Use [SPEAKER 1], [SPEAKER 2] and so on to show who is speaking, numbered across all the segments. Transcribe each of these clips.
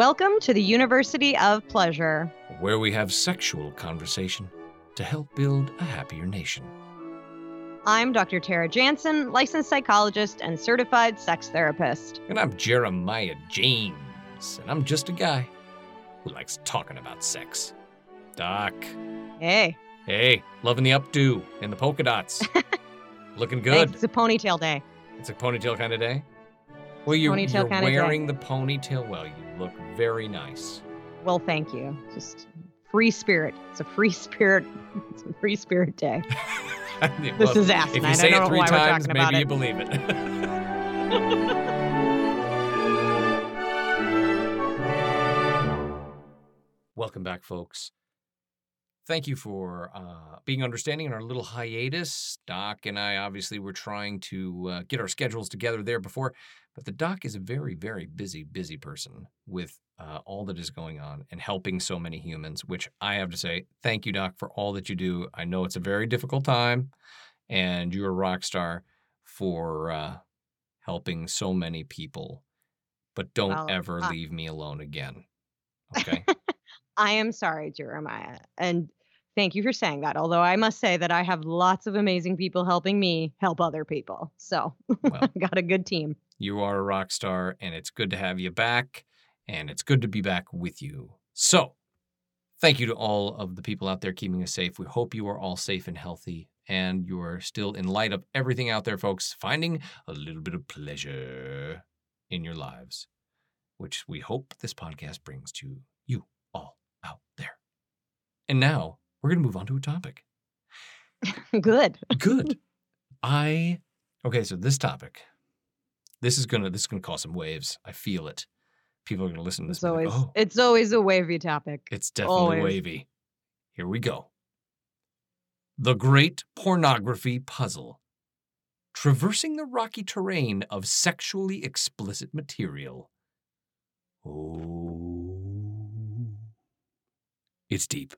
[SPEAKER 1] Welcome to the University of Pleasure.
[SPEAKER 2] Where we have sexual conversation to help build a happier nation.
[SPEAKER 1] I'm Dr. Tara Jansen, licensed psychologist and certified sex therapist.
[SPEAKER 2] And I'm Jeremiah James, and I'm just a guy who likes talking about sex. Doc.
[SPEAKER 1] Hey.
[SPEAKER 2] Hey, loving the updo and the polka dots. Looking good.
[SPEAKER 1] Thanks. It's a ponytail day.
[SPEAKER 2] It's a ponytail kind of day. Well, you're, you're wearing the ponytail well. You look very nice.
[SPEAKER 1] Well, thank you. Just free spirit. It's a free spirit. It's a free spirit day. This
[SPEAKER 2] Well,
[SPEAKER 1] is
[SPEAKER 2] If you say it three times, maybe you
[SPEAKER 1] it.
[SPEAKER 2] believe it. Welcome back, folks. Thank you for uh, being understanding in our little hiatus. Doc and I obviously were trying to uh, get our schedules together there before, but the doc is a very, very busy, busy person with uh, all that is going on and helping so many humans, which I have to say, thank you, Doc, for all that you do. I know it's a very difficult time, and you're a rock star for uh, helping so many people. But don't ever leave me alone again. Okay.
[SPEAKER 1] I am sorry, Jeremiah. And thank you for saying that. Although I must say that I have lots of amazing people helping me help other people. So
[SPEAKER 2] Well,
[SPEAKER 1] got a good team.
[SPEAKER 2] You are a rock star, and it's good to have you back, and it's good to be back with you. So, thank you to all of the people out there keeping us safe. We hope you are all safe and healthy, and you are still, in light of everything out there, folks, finding a little bit of pleasure in your lives, which we hope this podcast brings to you all out there. And now, we're going to move on to a topic.
[SPEAKER 1] good.
[SPEAKER 2] Good. I okay. So this topic, this is gonna this is gonna cause some waves. I feel it. People are gonna listen to this.
[SPEAKER 1] It's always
[SPEAKER 2] like, oh,
[SPEAKER 1] it's always a wavy topic.
[SPEAKER 2] it's definitely
[SPEAKER 1] always.
[SPEAKER 2] wavy. Here we go. The Great Pornography Puzzle. Traversing the rocky terrain of sexually explicit material. Oh, it's deep.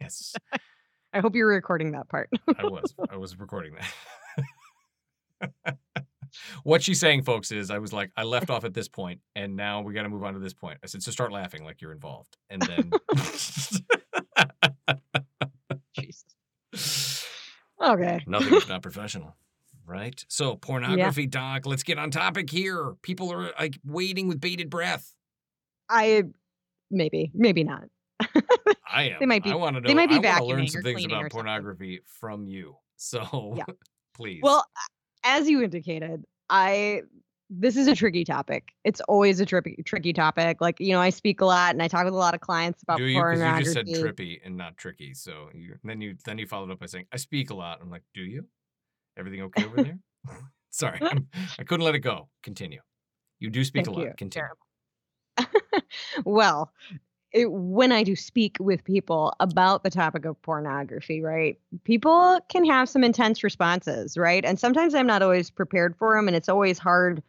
[SPEAKER 2] Yes.
[SPEAKER 1] I hope you're recording that part.
[SPEAKER 2] I was. I was recording that. what she's saying, folks, is I was like, I left off at this point, and now we got to move on to this point. I said, so start laughing like you're involved, and then.
[SPEAKER 1] Jesus. Okay.
[SPEAKER 2] Nothing is not professional, right? So pornography, doc. Let's get on topic here. People are like waiting with bated breath.
[SPEAKER 1] I maybe, maybe not.
[SPEAKER 2] I am.
[SPEAKER 1] They might be-
[SPEAKER 2] I want to know.
[SPEAKER 1] they might be
[SPEAKER 2] I wanna learn
[SPEAKER 1] vacuuming
[SPEAKER 2] some things about
[SPEAKER 1] or
[SPEAKER 2] pornography from you. So,
[SPEAKER 1] Yeah.
[SPEAKER 2] please.
[SPEAKER 1] Well, as you indicated, I this is a tricky topic. It's always a tricky tricky topic. Like, you know, I speak a lot and I talk with a lot of clients about
[SPEAKER 2] Do you?
[SPEAKER 1] Pornography.
[SPEAKER 2] you just said trippy and not tricky. So you, then you then you followed up by saying, "I speak a lot." I'm like, "Do you? Everything okay over there?" Sorry, I'm, I couldn't let it go. Continue. You do speak
[SPEAKER 1] Thank
[SPEAKER 2] a lot.
[SPEAKER 1] you.
[SPEAKER 2] Continue.
[SPEAKER 1] well, it, when I do speak with people about the topic of pornography, right? People can have some intense responses, right? And sometimes I'm not always prepared for them, and it's always hard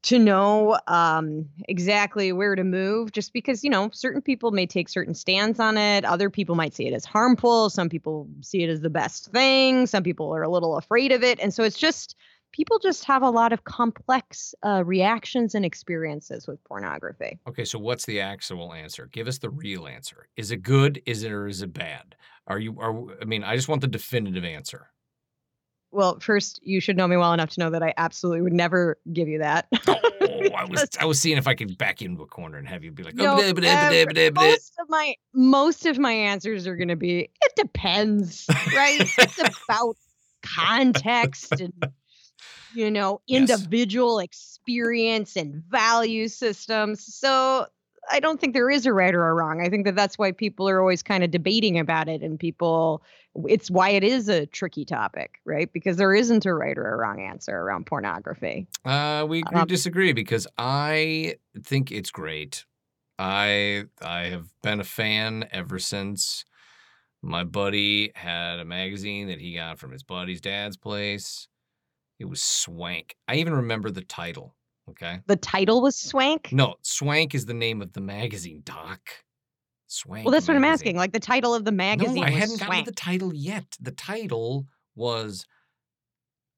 [SPEAKER 1] to know um, exactly where to move just because, you know, certain people may take certain stands on it. Other people might see it as harmful. Some people see it as the best thing. Some people are a little afraid of it. And so it's just, people just have a lot of complex uh, reactions and experiences with pornography.
[SPEAKER 2] Okay, so what's the actual answer? Give us the real answer. Is it good? Is it or is it bad? Are you? Are I mean, I just want the definitive answer.
[SPEAKER 1] Well, first, you should know me well enough to know that I absolutely would never give you that.
[SPEAKER 2] Oh, I was I was seeing if I could back you into a corner and have you be like,
[SPEAKER 1] No,
[SPEAKER 2] oh, blah, blah.
[SPEAKER 1] most of my most of my answers are going to be it depends, right? it's about context and you know
[SPEAKER 2] Yes.
[SPEAKER 1] individual experience and value systems. So I don't think there is a right or a wrong. I think that that's why people are always kind of debating about it, and people, it's why it is a tricky topic, right? Because there isn't a right or a wrong answer around pornography.
[SPEAKER 2] Uh, we
[SPEAKER 1] Um,
[SPEAKER 2] disagree because I think it's great. I I have been a fan ever since my buddy had a magazine that he got from his buddy's dad's place. It was Swank. I even remember the title. Okay.
[SPEAKER 1] The title was Swank.
[SPEAKER 2] No, Swank is the name of the magazine, Doc. Swank.
[SPEAKER 1] Well, that's what I'm asking. Like the title of the magazine
[SPEAKER 2] No, I
[SPEAKER 1] was
[SPEAKER 2] hadn't gotten
[SPEAKER 1] Swank.
[SPEAKER 2] to the title yet. The title was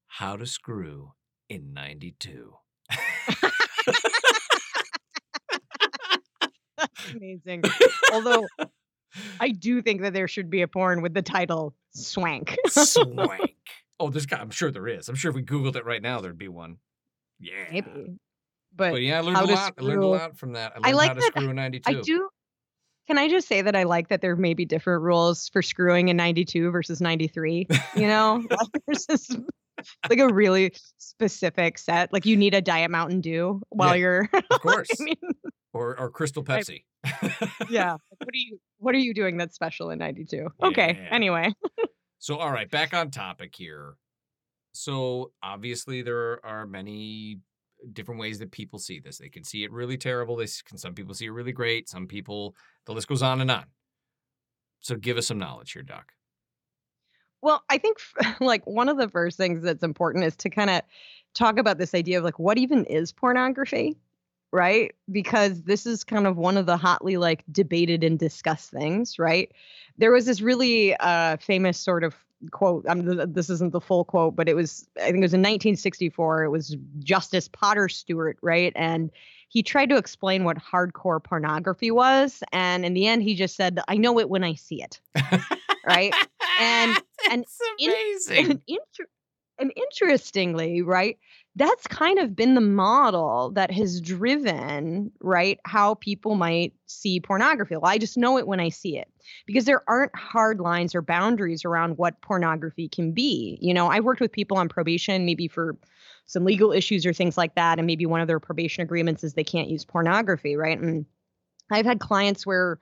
[SPEAKER 2] How to Screw in 92.
[SPEAKER 1] Amazing. Although I do think that there should be a porn with the title Swank.
[SPEAKER 2] Swank. Oh, there's got. I'm sure there is. I'm sure if we Googled it right now, there'd be one. Yeah.
[SPEAKER 1] Maybe. But,
[SPEAKER 2] But yeah, I learned a lot. I learned a lot from that. I learned
[SPEAKER 1] I like
[SPEAKER 2] how to
[SPEAKER 1] that
[SPEAKER 2] screw in 92.
[SPEAKER 1] I do. Can I just say that I like that there may be different rules for screwing in 92 versus 93? You know, Like, there's this like a really specific set. Like you need a Diet Mountain Dew while
[SPEAKER 2] Yeah.
[SPEAKER 1] you're.
[SPEAKER 2] Of course.
[SPEAKER 1] I mean,
[SPEAKER 2] or or Crystal
[SPEAKER 1] I-
[SPEAKER 2] Pepsi.
[SPEAKER 1] yeah. What are you? What are you doing that's special in 92? Okay.
[SPEAKER 2] Yeah.
[SPEAKER 1] Anyway.
[SPEAKER 2] So, all right, back on topic here. So, obviously, there are many different ways that people see this. They can see it really terrible. They can. Some people see it really great. Some people. The list goes on and on. So, give us some knowledge here, Doc.
[SPEAKER 1] Well, I think like one of the first things that's important is to kind of talk about this idea of like what even is pornography, right? Because this is kind of one of the hotly like debated and discussed things, right? There was this really uh, famous sort of quote. I mean, th- this isn't the full quote, but it was I think it was in 1964. It was Justice Potter Stewart, right? And he tried to explain what hardcore pornography was, and in the end, he just said, "I know it when I see it." Right? And- and
[SPEAKER 2] it's
[SPEAKER 1] in-
[SPEAKER 2] amazing.
[SPEAKER 1] and, inter- and interestingly, right, that's kind of been the model that has driven, right, how people might see pornography. Well, I just know it when I see it because there aren't hard lines or boundaries around what pornography can be. You know, I've worked with people on probation, maybe for some legal issues or things like that, and maybe one of their probation agreements is they can't use pornography, right? And I've had clients where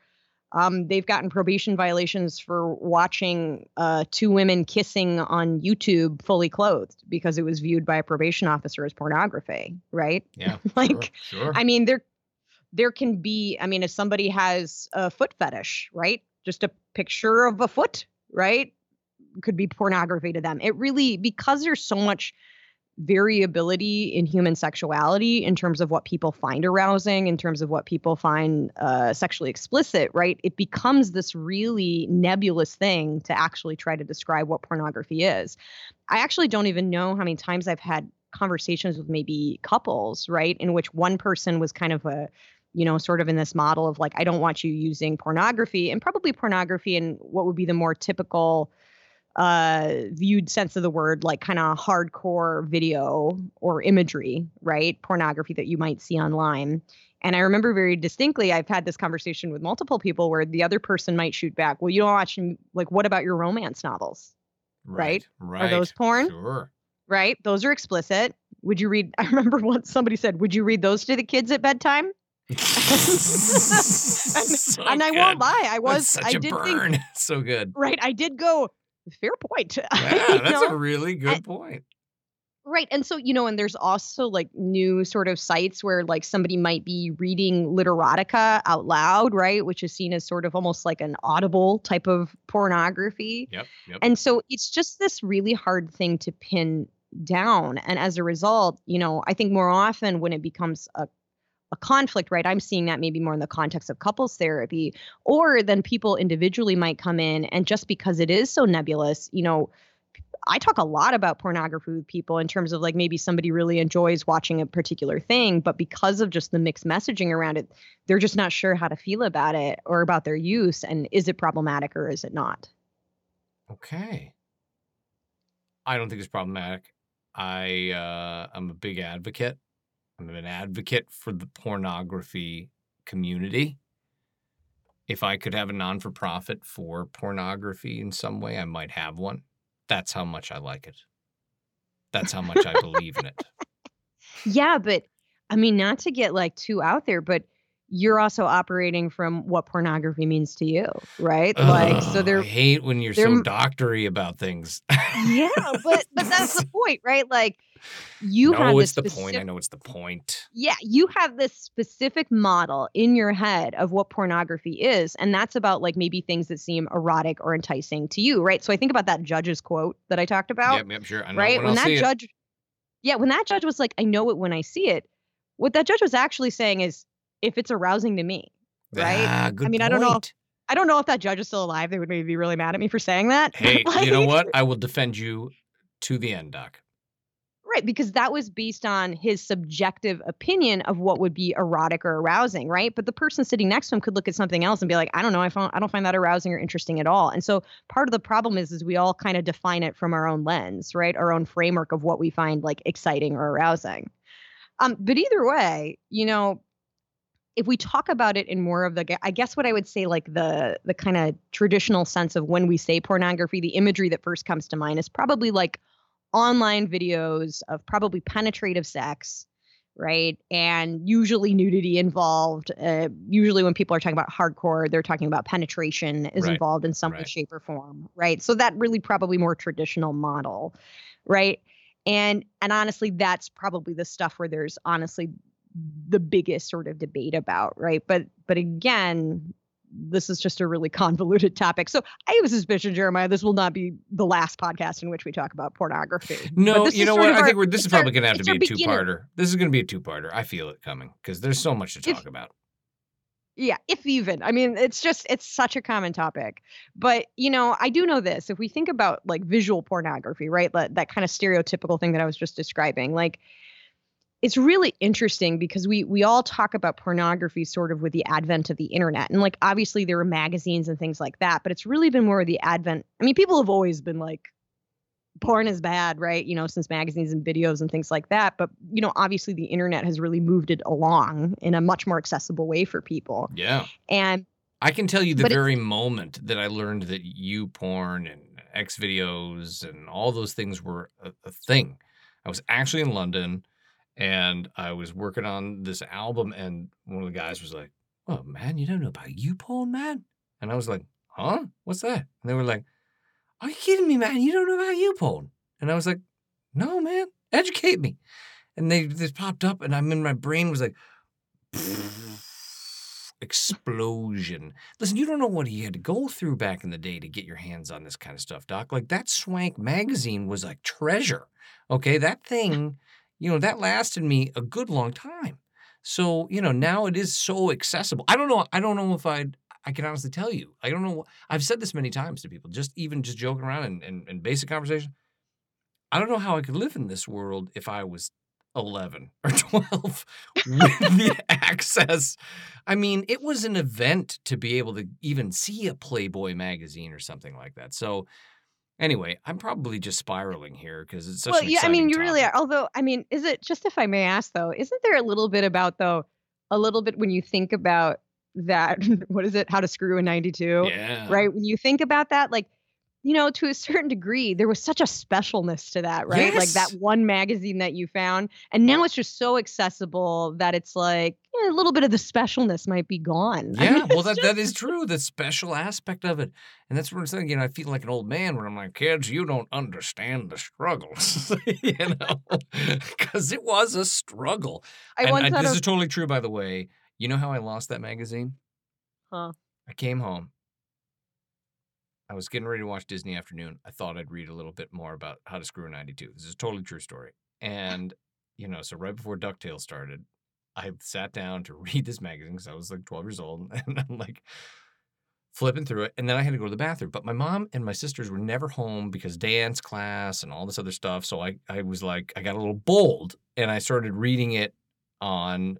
[SPEAKER 1] um, they've gotten probation violations for watching uh, two women kissing on YouTube fully clothed because it was viewed by a probation officer as pornography, right?
[SPEAKER 2] Yeah.
[SPEAKER 1] like,
[SPEAKER 2] sure. sure.
[SPEAKER 1] I mean, there there can be, I mean, if somebody has a foot fetish, right? Just a picture of a foot, right? Could be pornography to them. It really because there's so much variability in human sexuality in terms of what people find arousing, in terms of what people find uh, sexually explicit, right? It becomes this really nebulous thing to actually try to describe what pornography is. I actually don't even know how many times I've had conversations with maybe couples, right, in which one person was kind of a you know, sort of in this model of like, I don't want you using pornography and probably pornography and what would be the more typical uh viewed sense of the word like kind of hardcore video or imagery right pornography that you might see online and i remember very distinctly i've had this conversation with multiple people where the other person might shoot back well you don't watch like what about your romance novels right?
[SPEAKER 2] Right.
[SPEAKER 1] Are those porn?
[SPEAKER 2] Sure.
[SPEAKER 1] right those are explicit would you read i remember once somebody said would you read those to the kids at bedtime
[SPEAKER 2] So
[SPEAKER 1] and i won't lie i was
[SPEAKER 2] such
[SPEAKER 1] i
[SPEAKER 2] a
[SPEAKER 1] did
[SPEAKER 2] burn.
[SPEAKER 1] think
[SPEAKER 2] so good.
[SPEAKER 1] right i did go fair point
[SPEAKER 2] Yeah, that's
[SPEAKER 1] know?
[SPEAKER 2] a really good point.
[SPEAKER 1] Right. And so, you know, and there's also like new sort of sites where like somebody might be reading literotica out loud, right? Which is seen as sort of almost like an audible type of pornography.
[SPEAKER 2] Yep. Yep.
[SPEAKER 1] And so it's just this really hard thing to pin down. And as a result, you know, I think more often when it becomes a a conflict, right? I'm seeing that maybe more in the context of couples therapy, or then people individually might come in and just because it is so nebulous, you know, I talk a lot about pornography with people in terms of like maybe somebody really enjoys watching a particular thing, but because of just the mixed messaging around it, they're just not sure how to feel about it or about their use. And is it problematic or is it not?
[SPEAKER 2] Okay. I don't think it's problematic. I uh, I'm a big advocate. I'm an advocate for the pornography community. If I could have a non for profit for pornography in some way, I might have one. That's how much I like it. That's how much I believe in it.
[SPEAKER 1] Yeah, but I mean, not to get like too out there, but you're also operating from what pornography means to you, right? like so they're
[SPEAKER 2] hate when you're so doctory about things.
[SPEAKER 1] yeah, but but that's the point, right? Like you have
[SPEAKER 2] no,
[SPEAKER 1] this
[SPEAKER 2] it's the point. I know it's the point.
[SPEAKER 1] yeah, you have this specific model in your head of what pornography is, and that's about like maybe things that seem erotic or enticing to you, right? So I think about that judge's quote that I talked about,
[SPEAKER 2] Yep, yep, sure. I know
[SPEAKER 1] right?
[SPEAKER 2] when
[SPEAKER 1] When that
[SPEAKER 2] see it.
[SPEAKER 1] judge, yeah, when that judge was like, "I know it when I see it," what that judge was actually saying is, if it's arousing to me, right?
[SPEAKER 2] Ah, good
[SPEAKER 1] mean, I don't know
[SPEAKER 2] point.
[SPEAKER 1] I don't know if that judge is still alive. They would maybe be really mad at me for saying that.
[SPEAKER 2] Hey,
[SPEAKER 1] but,
[SPEAKER 2] you know what? I will defend you to the end, Doc.
[SPEAKER 1] Right, because that was based on his subjective opinion of what would be erotic or arousing, right? But the person sitting next to him could look at something else and be like, I don't know, I found I don't find that arousing or interesting at all. And so part of the problem is is we all kind of define it from our own lens, right? Our own framework of what we find like exciting or arousing. Um, but either way, you know, if we talk about it in more of the i guess what I would say like the the kind of traditional sense of when we say pornography, the imagery that first comes to mind is probably like online videos of probably penetrative sex, right? And usually nudity involved. Uh, usually, when people are talking about hardcore, they're talking about penetration is
[SPEAKER 2] Right,
[SPEAKER 1] involved in some way,
[SPEAKER 2] right.
[SPEAKER 1] shape, or form, right? So that really probably more traditional model, right? And and honestly, that's probably the stuff where there's honestly the biggest sort of debate about, right? But but again, this is just a really convoluted topic. So I have a suspicion, Jeremiah, this will not be the last podcast in which we talk about pornography.
[SPEAKER 2] No, you know what? I
[SPEAKER 1] our-
[SPEAKER 2] think we're, this is probably going to have to be a
[SPEAKER 1] beginning.
[SPEAKER 2] two-parter. This is going to be a two-parter. I feel it coming because there's so much to
[SPEAKER 1] If-
[SPEAKER 2] talk about.
[SPEAKER 1] Yeah, if even. I mean, it's just it's such a common topic. But, you know, I do know this. If we think about like visual pornography, right? That that kind of stereotypical thing that I was just describing, like it's really interesting because we we all talk about pornography sort of with the advent of the internet. And like obviously there were magazines and things like that, but it's really been more of the advent. I mean, people have always been like porn is bad, right? You know, since magazines and videos and things like that. But, you know, obviously the internet has really moved it along in a much more accessible way for people.
[SPEAKER 2] Yeah.
[SPEAKER 1] And
[SPEAKER 2] I can tell you the very moment that I learned that YouPorn and XVideos and all those things were a, a thing. I was actually in London and I was working on this album, and one of the guys was like, Oh, man, you don't know about YouPorn, man? And I was like, Huh? What's that? And they were like, Are you kidding me, man? You don't know about YouPorn? And I was like, No, man, educate me. And they just popped up, and I'm in my brain was like, explosion. Listen, you don't know what he had to go through back in the day to get your hands on this kind of stuff, Doc. Like that Swank magazine was like treasure. Okay, that thing, you know, that lasted me a good long time. So, you know, now it is so accessible. I don't know. I don't know if I'd I can honestly tell you. I don't know. I've said this many times to people, just even just joking around and, and, and basic conversation. I don't know how I could live in this world if I was 11 or 12 with the access. I mean, it was an event to be able to even see a Playboy magazine or something like that. So, anyway, I'm probably just spiraling here because it's such
[SPEAKER 1] a.
[SPEAKER 2] well,
[SPEAKER 1] yeah, I mean, you really are. Although, I mean, is it just if I may ask though, isn't there a little bit about though, a little bit when you think about that, what is it, how to screw a 92?
[SPEAKER 2] Yeah.
[SPEAKER 1] Right? When you think about that, like, you know, to a certain degree, there was such a specialness to that, right? Like that one magazine that you found. And now it's just so accessible that it's like a little bit of the specialness might be gone. I
[SPEAKER 2] Yeah,
[SPEAKER 1] mean,
[SPEAKER 2] well, that,
[SPEAKER 1] just-
[SPEAKER 2] that is true. The special aspect of it. And that's what I'm saying. You know, I feel like an old man when I'm like, kids, you don't understand the struggles, you know, because it was a struggle.
[SPEAKER 1] I
[SPEAKER 2] and
[SPEAKER 1] once
[SPEAKER 2] and this is totally true, by the way. You know how I lost that magazine?
[SPEAKER 1] Huh.
[SPEAKER 2] I came home. I was getting ready to watch Disney Afternoon. I thought I'd read a little bit more about how to screw a 92. This is a totally true story. And, you know, so right before DuckTales started, I sat down to read this magazine because I was like 12 years old. And I'm like flipping through it. And then I had to go to the bathroom. But my mom and my sisters were never home because dance class and all this other stuff. So I, I was like, I got a little bold and I started reading it on,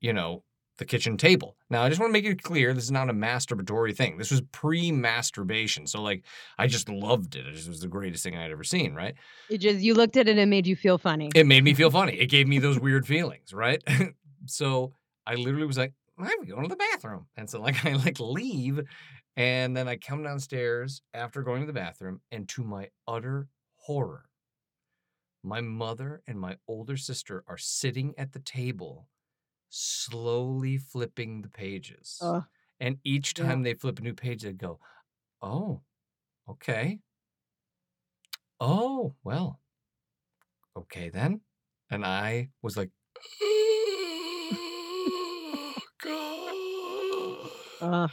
[SPEAKER 2] you know, the kitchen table. Now, I just want to make it clear this is not a masturbatory thing. This was pre masturbation. So, like, I just loved it. It just was the greatest thing I'd ever seen, right?
[SPEAKER 1] it just, you looked at it and it made you feel funny.
[SPEAKER 2] It made me feel funny. It gave me those weird feelings, right? so, I literally was like, I'm going to the bathroom. And so, like, I like leave. And then I come downstairs after going to the bathroom. And to my utter horror, my mother and my older sister are sitting at the table slowly flipping the pages.
[SPEAKER 1] Ugh.
[SPEAKER 2] and each
[SPEAKER 1] yeah.
[SPEAKER 2] time they flip a new page, they'd go, Oh, okay. Oh, well, okay then. And I was like,
[SPEAKER 1] Uh,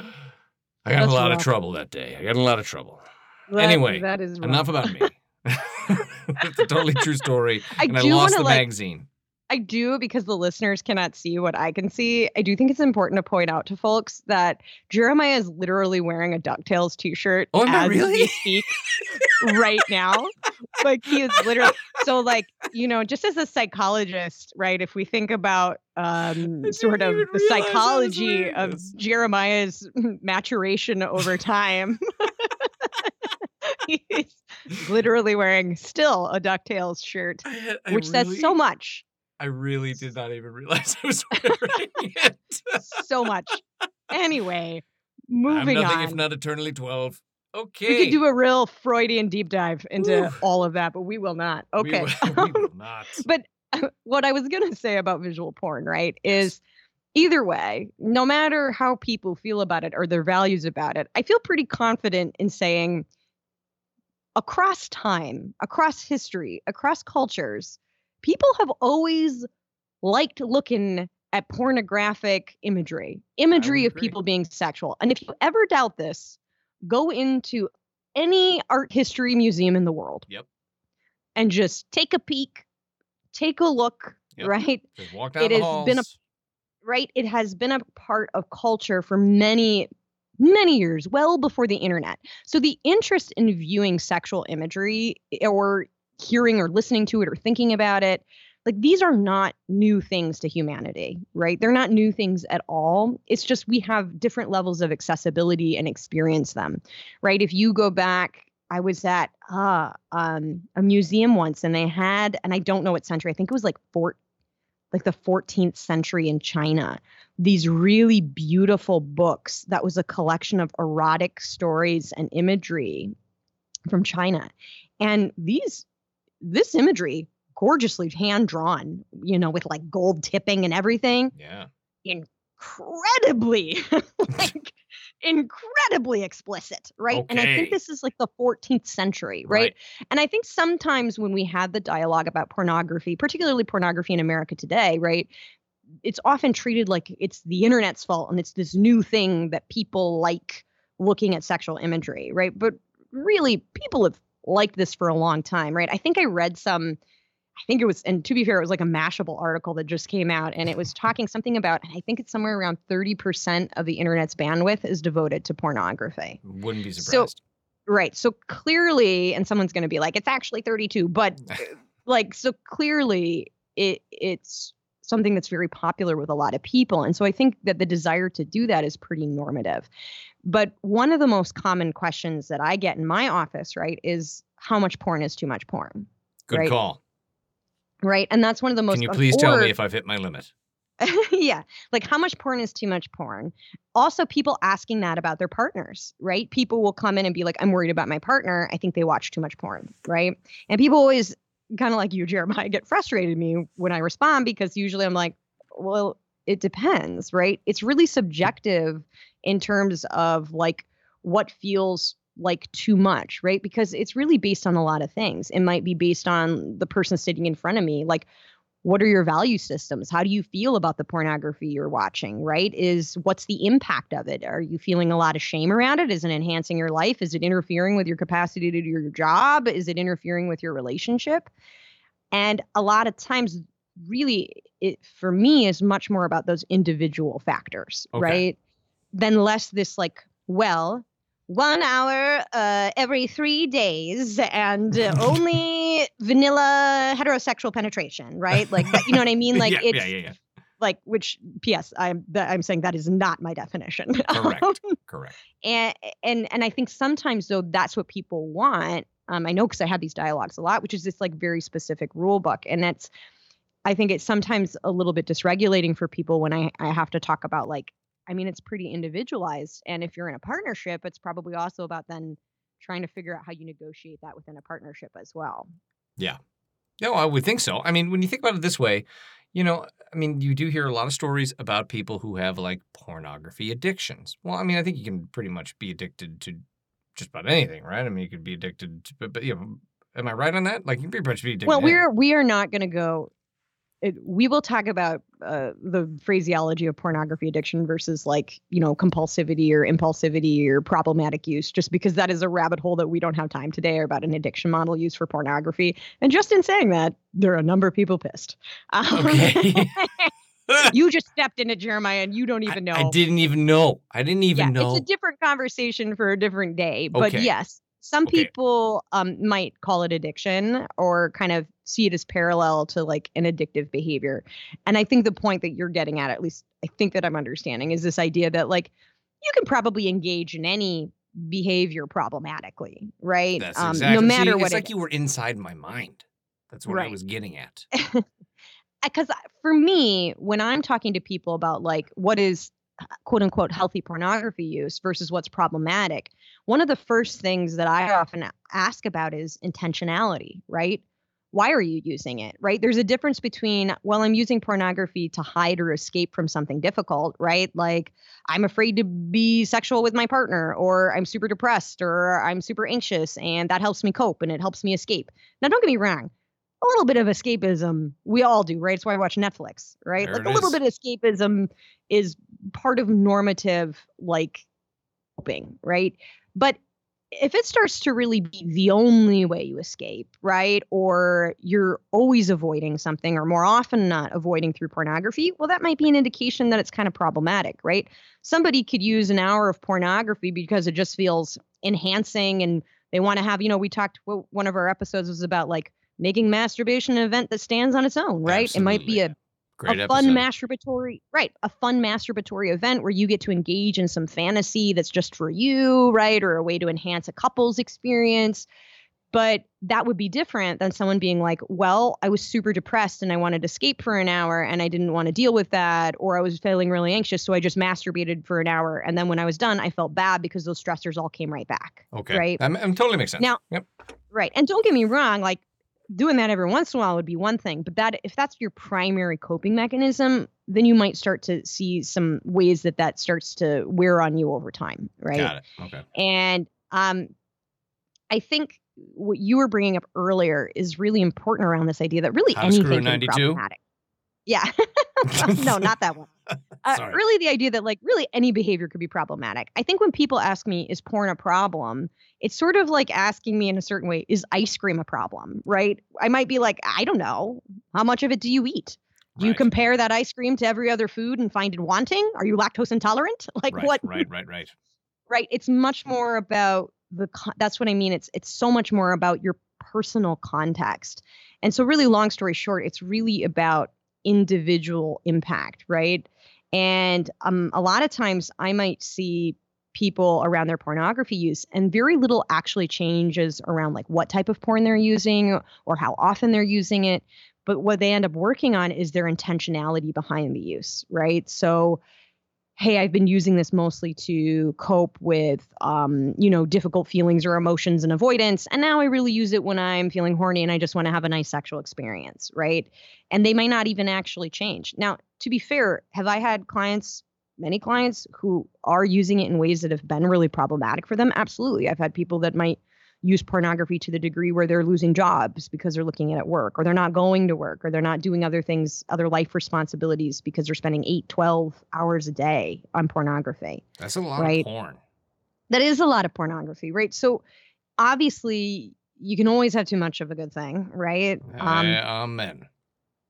[SPEAKER 2] I got a lot of trouble that day. I got a lot of trouble.
[SPEAKER 1] that-
[SPEAKER 2] Anyway,
[SPEAKER 1] that is
[SPEAKER 2] Enough about me. it's a totally true story.
[SPEAKER 1] I
[SPEAKER 2] and I lost the
[SPEAKER 1] like-
[SPEAKER 2] magazine.
[SPEAKER 1] I do because the listeners cannot see what I can see. I do think it's important to point out to folks that Jeremiah is literally wearing a DuckTales t-shirt
[SPEAKER 2] Oh,
[SPEAKER 1] as
[SPEAKER 2] really?
[SPEAKER 1] we speak right now. Like he is literally so like, you know, just as a psychologist, right? If we think about um sort of the
[SPEAKER 2] realize I was
[SPEAKER 1] psychology of. Jeremiah's maturation over time. He's literally wearing still a DuckTales shirt,
[SPEAKER 2] I I
[SPEAKER 1] which says so much.
[SPEAKER 2] I really did not even realize I was wearing it.
[SPEAKER 1] so much. Anyway,
[SPEAKER 2] I'm
[SPEAKER 1] moving
[SPEAKER 2] nothing
[SPEAKER 1] on.
[SPEAKER 2] if not eternally 12. Okay.
[SPEAKER 1] we could do a real Freudian deep dive into
[SPEAKER 2] Oof.
[SPEAKER 1] all of that, but we will not.
[SPEAKER 2] We
[SPEAKER 1] Okay.
[SPEAKER 2] will- we will not.
[SPEAKER 1] but what I was going to say about visual porn, right, is either way, no matter how people feel about it or their values about it, I feel pretty confident in saying across time, across history, across cultures, people have always liked looking at pornographic imagery, imagery of people being sexual. And if you ever doubt this, go into any art history museum in the world.
[SPEAKER 2] Yep.
[SPEAKER 1] And just take a peek, take a look,
[SPEAKER 2] Yep.
[SPEAKER 1] right?
[SPEAKER 2] Just walk down
[SPEAKER 1] it
[SPEAKER 2] the
[SPEAKER 1] has been a- right? It has been a part of culture for many, many years, well before the internet. So the interest in viewing sexual imagery or hearing or listening to it or thinking about it, like these are not new things to humanity, right? They're not new things at all. It's just we have different levels of accessibility and experience them, right? If you go back, I was at uh, um, a museum once and they had, and I don't know what century, I think it was like Fort like the 14th century in China, these really beautiful books that was a collection of erotic stories and imagery from China. And these this imagery gorgeously hand drawn, you know, with like gold tipping and everything,
[SPEAKER 2] Yeah.
[SPEAKER 1] incredibly like incredibly explicit, right? And I think this is like the 14th century, right?
[SPEAKER 2] Right.
[SPEAKER 1] And I think sometimes when we have the dialogue about pornography, particularly pornography in America today, right? It's often treated like it's the internet's fault and it's this new thing that people like looking at sexual imagery, right? But really, people have liked this for a long time, right? I think I read some, I think it was, and to be fair, it was like a Mashable article that just came out and it was talking something about, I think it's somewhere around 30% of the internet's bandwidth is devoted to pornography.
[SPEAKER 2] Wouldn't be surprised. So-.
[SPEAKER 1] Right. So clearly, and someone's going to be like, it's actually 32, but like, so clearly it it's something that's very popular with a lot of people. And so I think that the desire to do that is pretty normative. But one of the most common questions that I get in my office, right, is how much porn is too much porn,
[SPEAKER 2] Good
[SPEAKER 1] right.
[SPEAKER 2] call.
[SPEAKER 1] right? And that's one of the most
[SPEAKER 2] Can you please tell me if I've hit my limit?
[SPEAKER 1] yeah, like how much porn is too much porn. Also, people asking that about their partners, right? People will come in and be like, I'm worried about my partner. I think they watch too much porn, right? And people always kind of like you, Jeremiah, get frustrated me when I respond because usually I'm like, well, it depends, right? It's really subjective in terms of like what feels like too much, right? Because it's really based on a lot of things. It might be based on the person sitting in front of me, like what are your value systems? How do you feel about the pornography you're watching right? Is what's the impact of it? Are you feeling a lot of shame around it? Is it enhancing your life? Is it interfering with your capacity to do your job? Is it interfering with your relationship? And a lot of times really it for me is much more about those individual factors
[SPEAKER 2] Okay.
[SPEAKER 1] right? Than less this like well one hour uh, every three days and uh, only vanilla heterosexual penetration right like you know what i mean like
[SPEAKER 2] yeah,
[SPEAKER 1] it's
[SPEAKER 2] yeah, yeah, yeah.
[SPEAKER 1] like which ps i'm i'm saying that is not my definition
[SPEAKER 2] Correct. Correct.
[SPEAKER 1] and and and i think sometimes though that's what people want um, i know because i have these dialogues a lot which is this like very specific rule book and that's i think it's sometimes a little bit dysregulating for people when i i have to talk about like i mean it's pretty individualized and if you're in a partnership it's probably also about then trying to figure out how you negotiate that within a partnership as well Yeah.
[SPEAKER 2] No, I would think so. I mean, when you think about it this way, You know, I mean, you do hear a lot of stories about people who have like pornography addictions. Well, I mean, I think you can pretty much be addicted to just about anything, right? I mean, you could be addicted to, but, but you know, am I right on that? Like, you can pretty much be addicted.
[SPEAKER 1] Well, we're we are not going to go. It, we will talk about uh, the phraseology of pornography addiction versus like you know compulsivity or impulsivity or problematic use, just because that is a rabbit hole that we don't have time today or about an addiction model used for pornography. And just in saying that, there are a number of people pissed. Um,
[SPEAKER 2] Okay.
[SPEAKER 1] you just stepped into Jeremiah, and you don't even know.
[SPEAKER 2] I, I didn't even know. I didn't even
[SPEAKER 1] yeah,
[SPEAKER 2] know.
[SPEAKER 1] it's a different conversation for a different day. But
[SPEAKER 2] Okay.
[SPEAKER 1] yes, some
[SPEAKER 2] Okay.
[SPEAKER 1] people um, might call it addiction or kind of see it as parallel to like an addictive behavior. And I think the point that you're getting at, at least I think that I'm understanding, is this idea that like you can probably engage in any behavior problematically, right?
[SPEAKER 2] That's
[SPEAKER 1] um,
[SPEAKER 2] exactly.
[SPEAKER 1] no matter
[SPEAKER 2] See,
[SPEAKER 1] what
[SPEAKER 2] It's
[SPEAKER 1] it
[SPEAKER 2] like you were inside my mind. That's what I was getting at.
[SPEAKER 1] because for me, when I'm talking to people about like what is quote unquote healthy pornography use versus what's problematic, one of the first things that I often ask about is intentionality, right? Why are you using it, right? There's a difference between, well, I'm using pornography to hide or escape from something difficult, right? Like I'm afraid to be sexual with my partner, or I'm super depressed, or I'm super anxious, and that helps me cope and it helps me escape. Now, don't get me wrong a little bit of escapism we all do right it's why i watch netflix right
[SPEAKER 2] There
[SPEAKER 1] like a little
[SPEAKER 2] is.
[SPEAKER 1] bit of escapism is part of normative like coping right? But if it starts to really be the only way you escape right or you're always avoiding something or more often not avoiding through pornography well that might be an indication that it's kind of problematic right? Somebody could use an hour of pornography because it just feels enhancing and they want to have you know we talked well, one of our episodes was about like making masturbation an event that stands on its own, right? It might be a,
[SPEAKER 2] Great
[SPEAKER 1] a fun masturbatory, right? A fun masturbatory event where you get to engage in some fantasy that's just for you, right? Or a way to enhance a couple's experience. But that would be different than someone being like, well, I was super depressed and I wanted to escape for an hour and I didn't want to deal with that. Or I was feeling really anxious. So I just masturbated for an hour. And then when I was done, I felt bad because those stressors all came right back.
[SPEAKER 2] Okay.
[SPEAKER 1] right?
[SPEAKER 2] That, that totally makes sense.
[SPEAKER 1] Now-
[SPEAKER 2] yep.
[SPEAKER 1] Right. And don't get me wrong, like doing that every once in a while would be one thing, but that if that's your primary coping mechanism, then you might start to see some ways that that starts to wear on you over time, right?
[SPEAKER 2] Got it. Okay.
[SPEAKER 1] And um I think what you were bringing up earlier is really important around this idea that really
[SPEAKER 2] How
[SPEAKER 1] anything can be problematic. Yeah. no, not that one. Uh, really, the idea that like really any behavior could be problematic. I think when people ask me, "Is porn a problem?" It's sort of like asking me in a certain way, "Is ice cream a problem?" Right? I might be like, "I don't know. How much of it do you eat? Do you compare that ice cream to every other food and find it wanting? Are you lactose intolerant? Like
[SPEAKER 2] right,
[SPEAKER 1] what?
[SPEAKER 2] Right. Right. Right.
[SPEAKER 1] right it's much more about the con- that's what i mean it's it's so much more about your personal context and so really long story short it's really about individual impact right and um, a lot of times i might see people around their pornography use and very little actually changes around like what type of porn they're using or how often they're using it. But what they end up working on is their intentionality behind the use right? So hey i've been using this mostly to cope with um, you know difficult feelings or emotions and avoidance and now i really use it when i'm feeling horny and i just want to have a nice sexual experience right? And they may not even actually change. Now to be fair have i had clients many clients who are using it in ways that have been really problematic for them absolutely i've had people that might use pornography to the degree where they're losing jobs because they're looking at it at work or they're not going to work or they're not doing other things other life responsibilities because they're spending 8 12 hours a day on pornography
[SPEAKER 2] That's a lot
[SPEAKER 1] Right.
[SPEAKER 2] of porn.
[SPEAKER 1] that is a lot of pornography right so obviously you can always have too much of a good thing right um,
[SPEAKER 2] amen.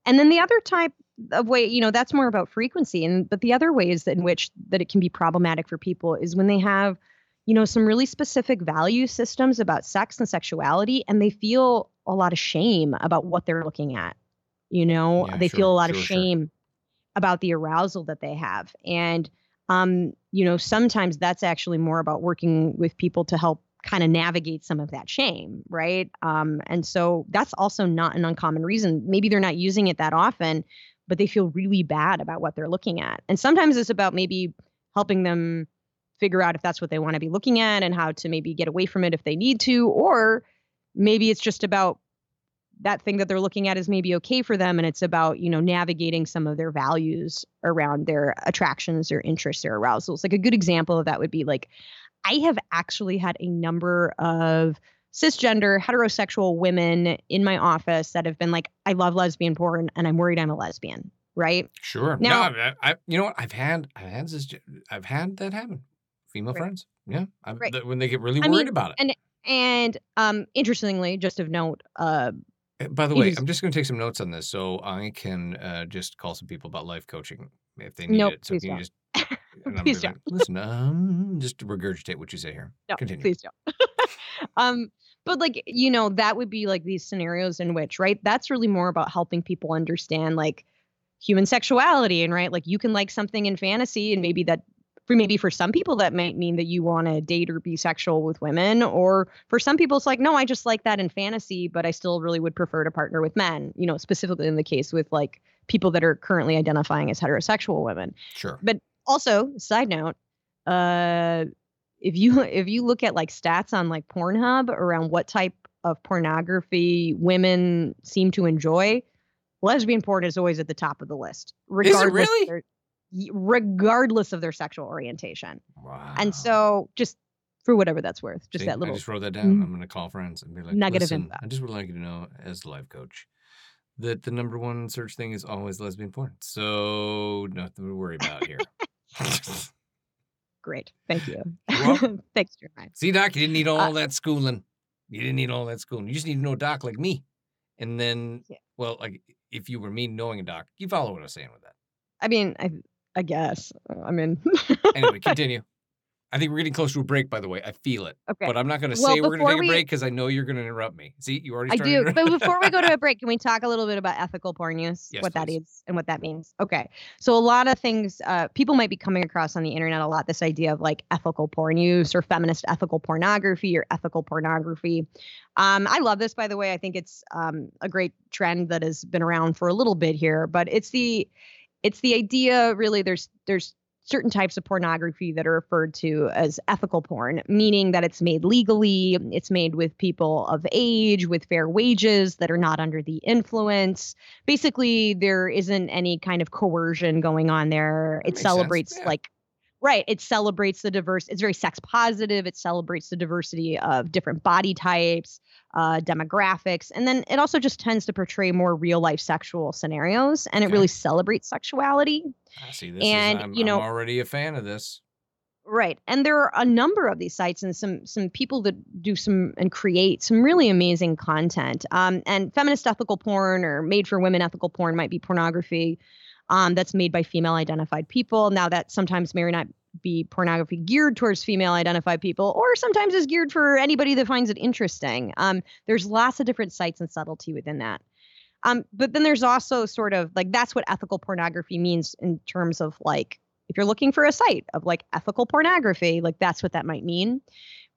[SPEAKER 1] And then the other type of way you know that's more about frequency and but the other ways in which that it can be problematic for people is when they have you know some really specific value systems about sex and sexuality and they feel a lot of shame about what they're looking at you know
[SPEAKER 2] Yeah,
[SPEAKER 1] they
[SPEAKER 2] sure,
[SPEAKER 1] feel a lot of
[SPEAKER 2] sure, sure.
[SPEAKER 1] shame about the arousal that they have and um you know sometimes that's actually more about working with people to help kind of navigate some of that shame right? Um and so that's also not an uncommon reason. Maybe they're not using it that often but they feel really bad about what they're looking at. And sometimes it's about maybe helping them figure out if that's what they want to be looking at and how to maybe get away from it if they need to or maybe it's just about that thing that they're looking at is maybe okay for them and it's about you know navigating some of their values around their attractions their interests their arousals. Like a good example of that would be like i have actually had a number of cisgender heterosexual women in my office that have been like i love lesbian porn and i'm worried i'm a lesbian right
[SPEAKER 2] Sure.
[SPEAKER 1] Now-
[SPEAKER 2] no, I, I, you know what? I've had, I've had this, I've had that happen. Female
[SPEAKER 1] Right.
[SPEAKER 2] friends. Yeah. I've,
[SPEAKER 1] Right.
[SPEAKER 2] th- when they get really
[SPEAKER 1] I
[SPEAKER 2] worried
[SPEAKER 1] mean,
[SPEAKER 2] about it.
[SPEAKER 1] and and, um interestingly just of note uh
[SPEAKER 2] Uh, By the way,
[SPEAKER 1] is-
[SPEAKER 2] I'm just going to take some notes on this so I can uh, just call some people about life coaching if they need
[SPEAKER 1] Nope,
[SPEAKER 2] it. So
[SPEAKER 1] please
[SPEAKER 2] can
[SPEAKER 1] don't.
[SPEAKER 2] just and I'm
[SPEAKER 1] Please
[SPEAKER 2] gonna- listen? Um, just regurgitate what you say here.
[SPEAKER 1] no
[SPEAKER 2] Continue.
[SPEAKER 1] please don't um but like you know that would be like these scenarios in which right that's really more about helping people understand like human sexuality and right like you can like something in fantasy and maybe that for maybe for some people that might mean that you want to date or be sexual with women or for some people it's like no i just like that in fantasy but i still really would prefer to partner with men you know specifically in the case with like people that are currently identifying as heterosexual women
[SPEAKER 2] Sure.
[SPEAKER 1] But also side note uh if you if you look at like stats on like pornhub around what type of pornography women seem to enjoy lesbian porn is always at the top of the list regardless of
[SPEAKER 2] really?
[SPEAKER 1] Regardless of their sexual orientation
[SPEAKER 2] Wow.
[SPEAKER 1] and so just for whatever that's worth just
[SPEAKER 2] See,
[SPEAKER 1] that little
[SPEAKER 2] I just wrote that down.
[SPEAKER 1] Mm.
[SPEAKER 2] I'm going to call friends and be like, listen,
[SPEAKER 1] info."
[SPEAKER 2] I just would like you to know, as the life coach, that the number one search thing is always lesbian porn. So nothing to worry about here.
[SPEAKER 1] great thank you
[SPEAKER 2] welcome.
[SPEAKER 1] thanks Jeremiah.
[SPEAKER 2] See, Doc, you didn't need all
[SPEAKER 1] Uh,
[SPEAKER 2] that schooling. You didn't need all that schooling. You just need to know a doc like me. And then,
[SPEAKER 1] Yeah.
[SPEAKER 2] well, like if you were me knowing a doc, you follow what I'm saying with that.
[SPEAKER 1] i mean i i guess i mean
[SPEAKER 2] Anyway, continue. I think we're getting close to a break, by the way. I feel it.
[SPEAKER 1] okay
[SPEAKER 2] But I'm not going to
[SPEAKER 1] Well,
[SPEAKER 2] say we're going to take a break because I know you're going to interrupt me. See, you already
[SPEAKER 1] I do. But before we go to a break, can we talk a little bit about ethical porn use?
[SPEAKER 2] Yes,
[SPEAKER 1] what that
[SPEAKER 2] please.
[SPEAKER 1] is and what that means. Okay. So a lot of things uh, people might be coming across on the internet a lot this idea of like ethical porn use or feminist ethical pornography or ethical pornography. Um, I love this, by the way. I think it's um, a great trend that has been around for a little bit here, but it's the it's the idea really there's there's certain types of pornography that are referred to as ethical porn, meaning that it's made legally, it's made with people of age, with fair wages that are not under the influence. Basically, there isn't any kind of coercion going on there.
[SPEAKER 2] That
[SPEAKER 1] It celebrates
[SPEAKER 2] yeah.
[SPEAKER 1] like Right. It celebrates the diverse. It's very sex positive. It celebrates the diversity of different body types, uh, demographics, and then it also just tends to portray more real life sexual scenarios, and it
[SPEAKER 2] Okay.
[SPEAKER 1] really celebrates sexuality.
[SPEAKER 2] I see this.
[SPEAKER 1] And,
[SPEAKER 2] is, I'm,
[SPEAKER 1] you know-
[SPEAKER 2] I'm already a fan of this.
[SPEAKER 1] Right. And there are a number of these sites and some some people that do some and create some really amazing content. Um, and feminist ethical porn or made for women ethical porn might be pornography um, that's made by female identified people. Now that sometimes may or not be pornography geared towards female identified people or sometimes is geared for anybody that finds it interesting. Um, there's lots of different sites and subtlety within that. Um, but then there's also sort of like that's what ethical pornography means in terms of like if you're looking for a site of like ethical pornography, like that's what that might mean.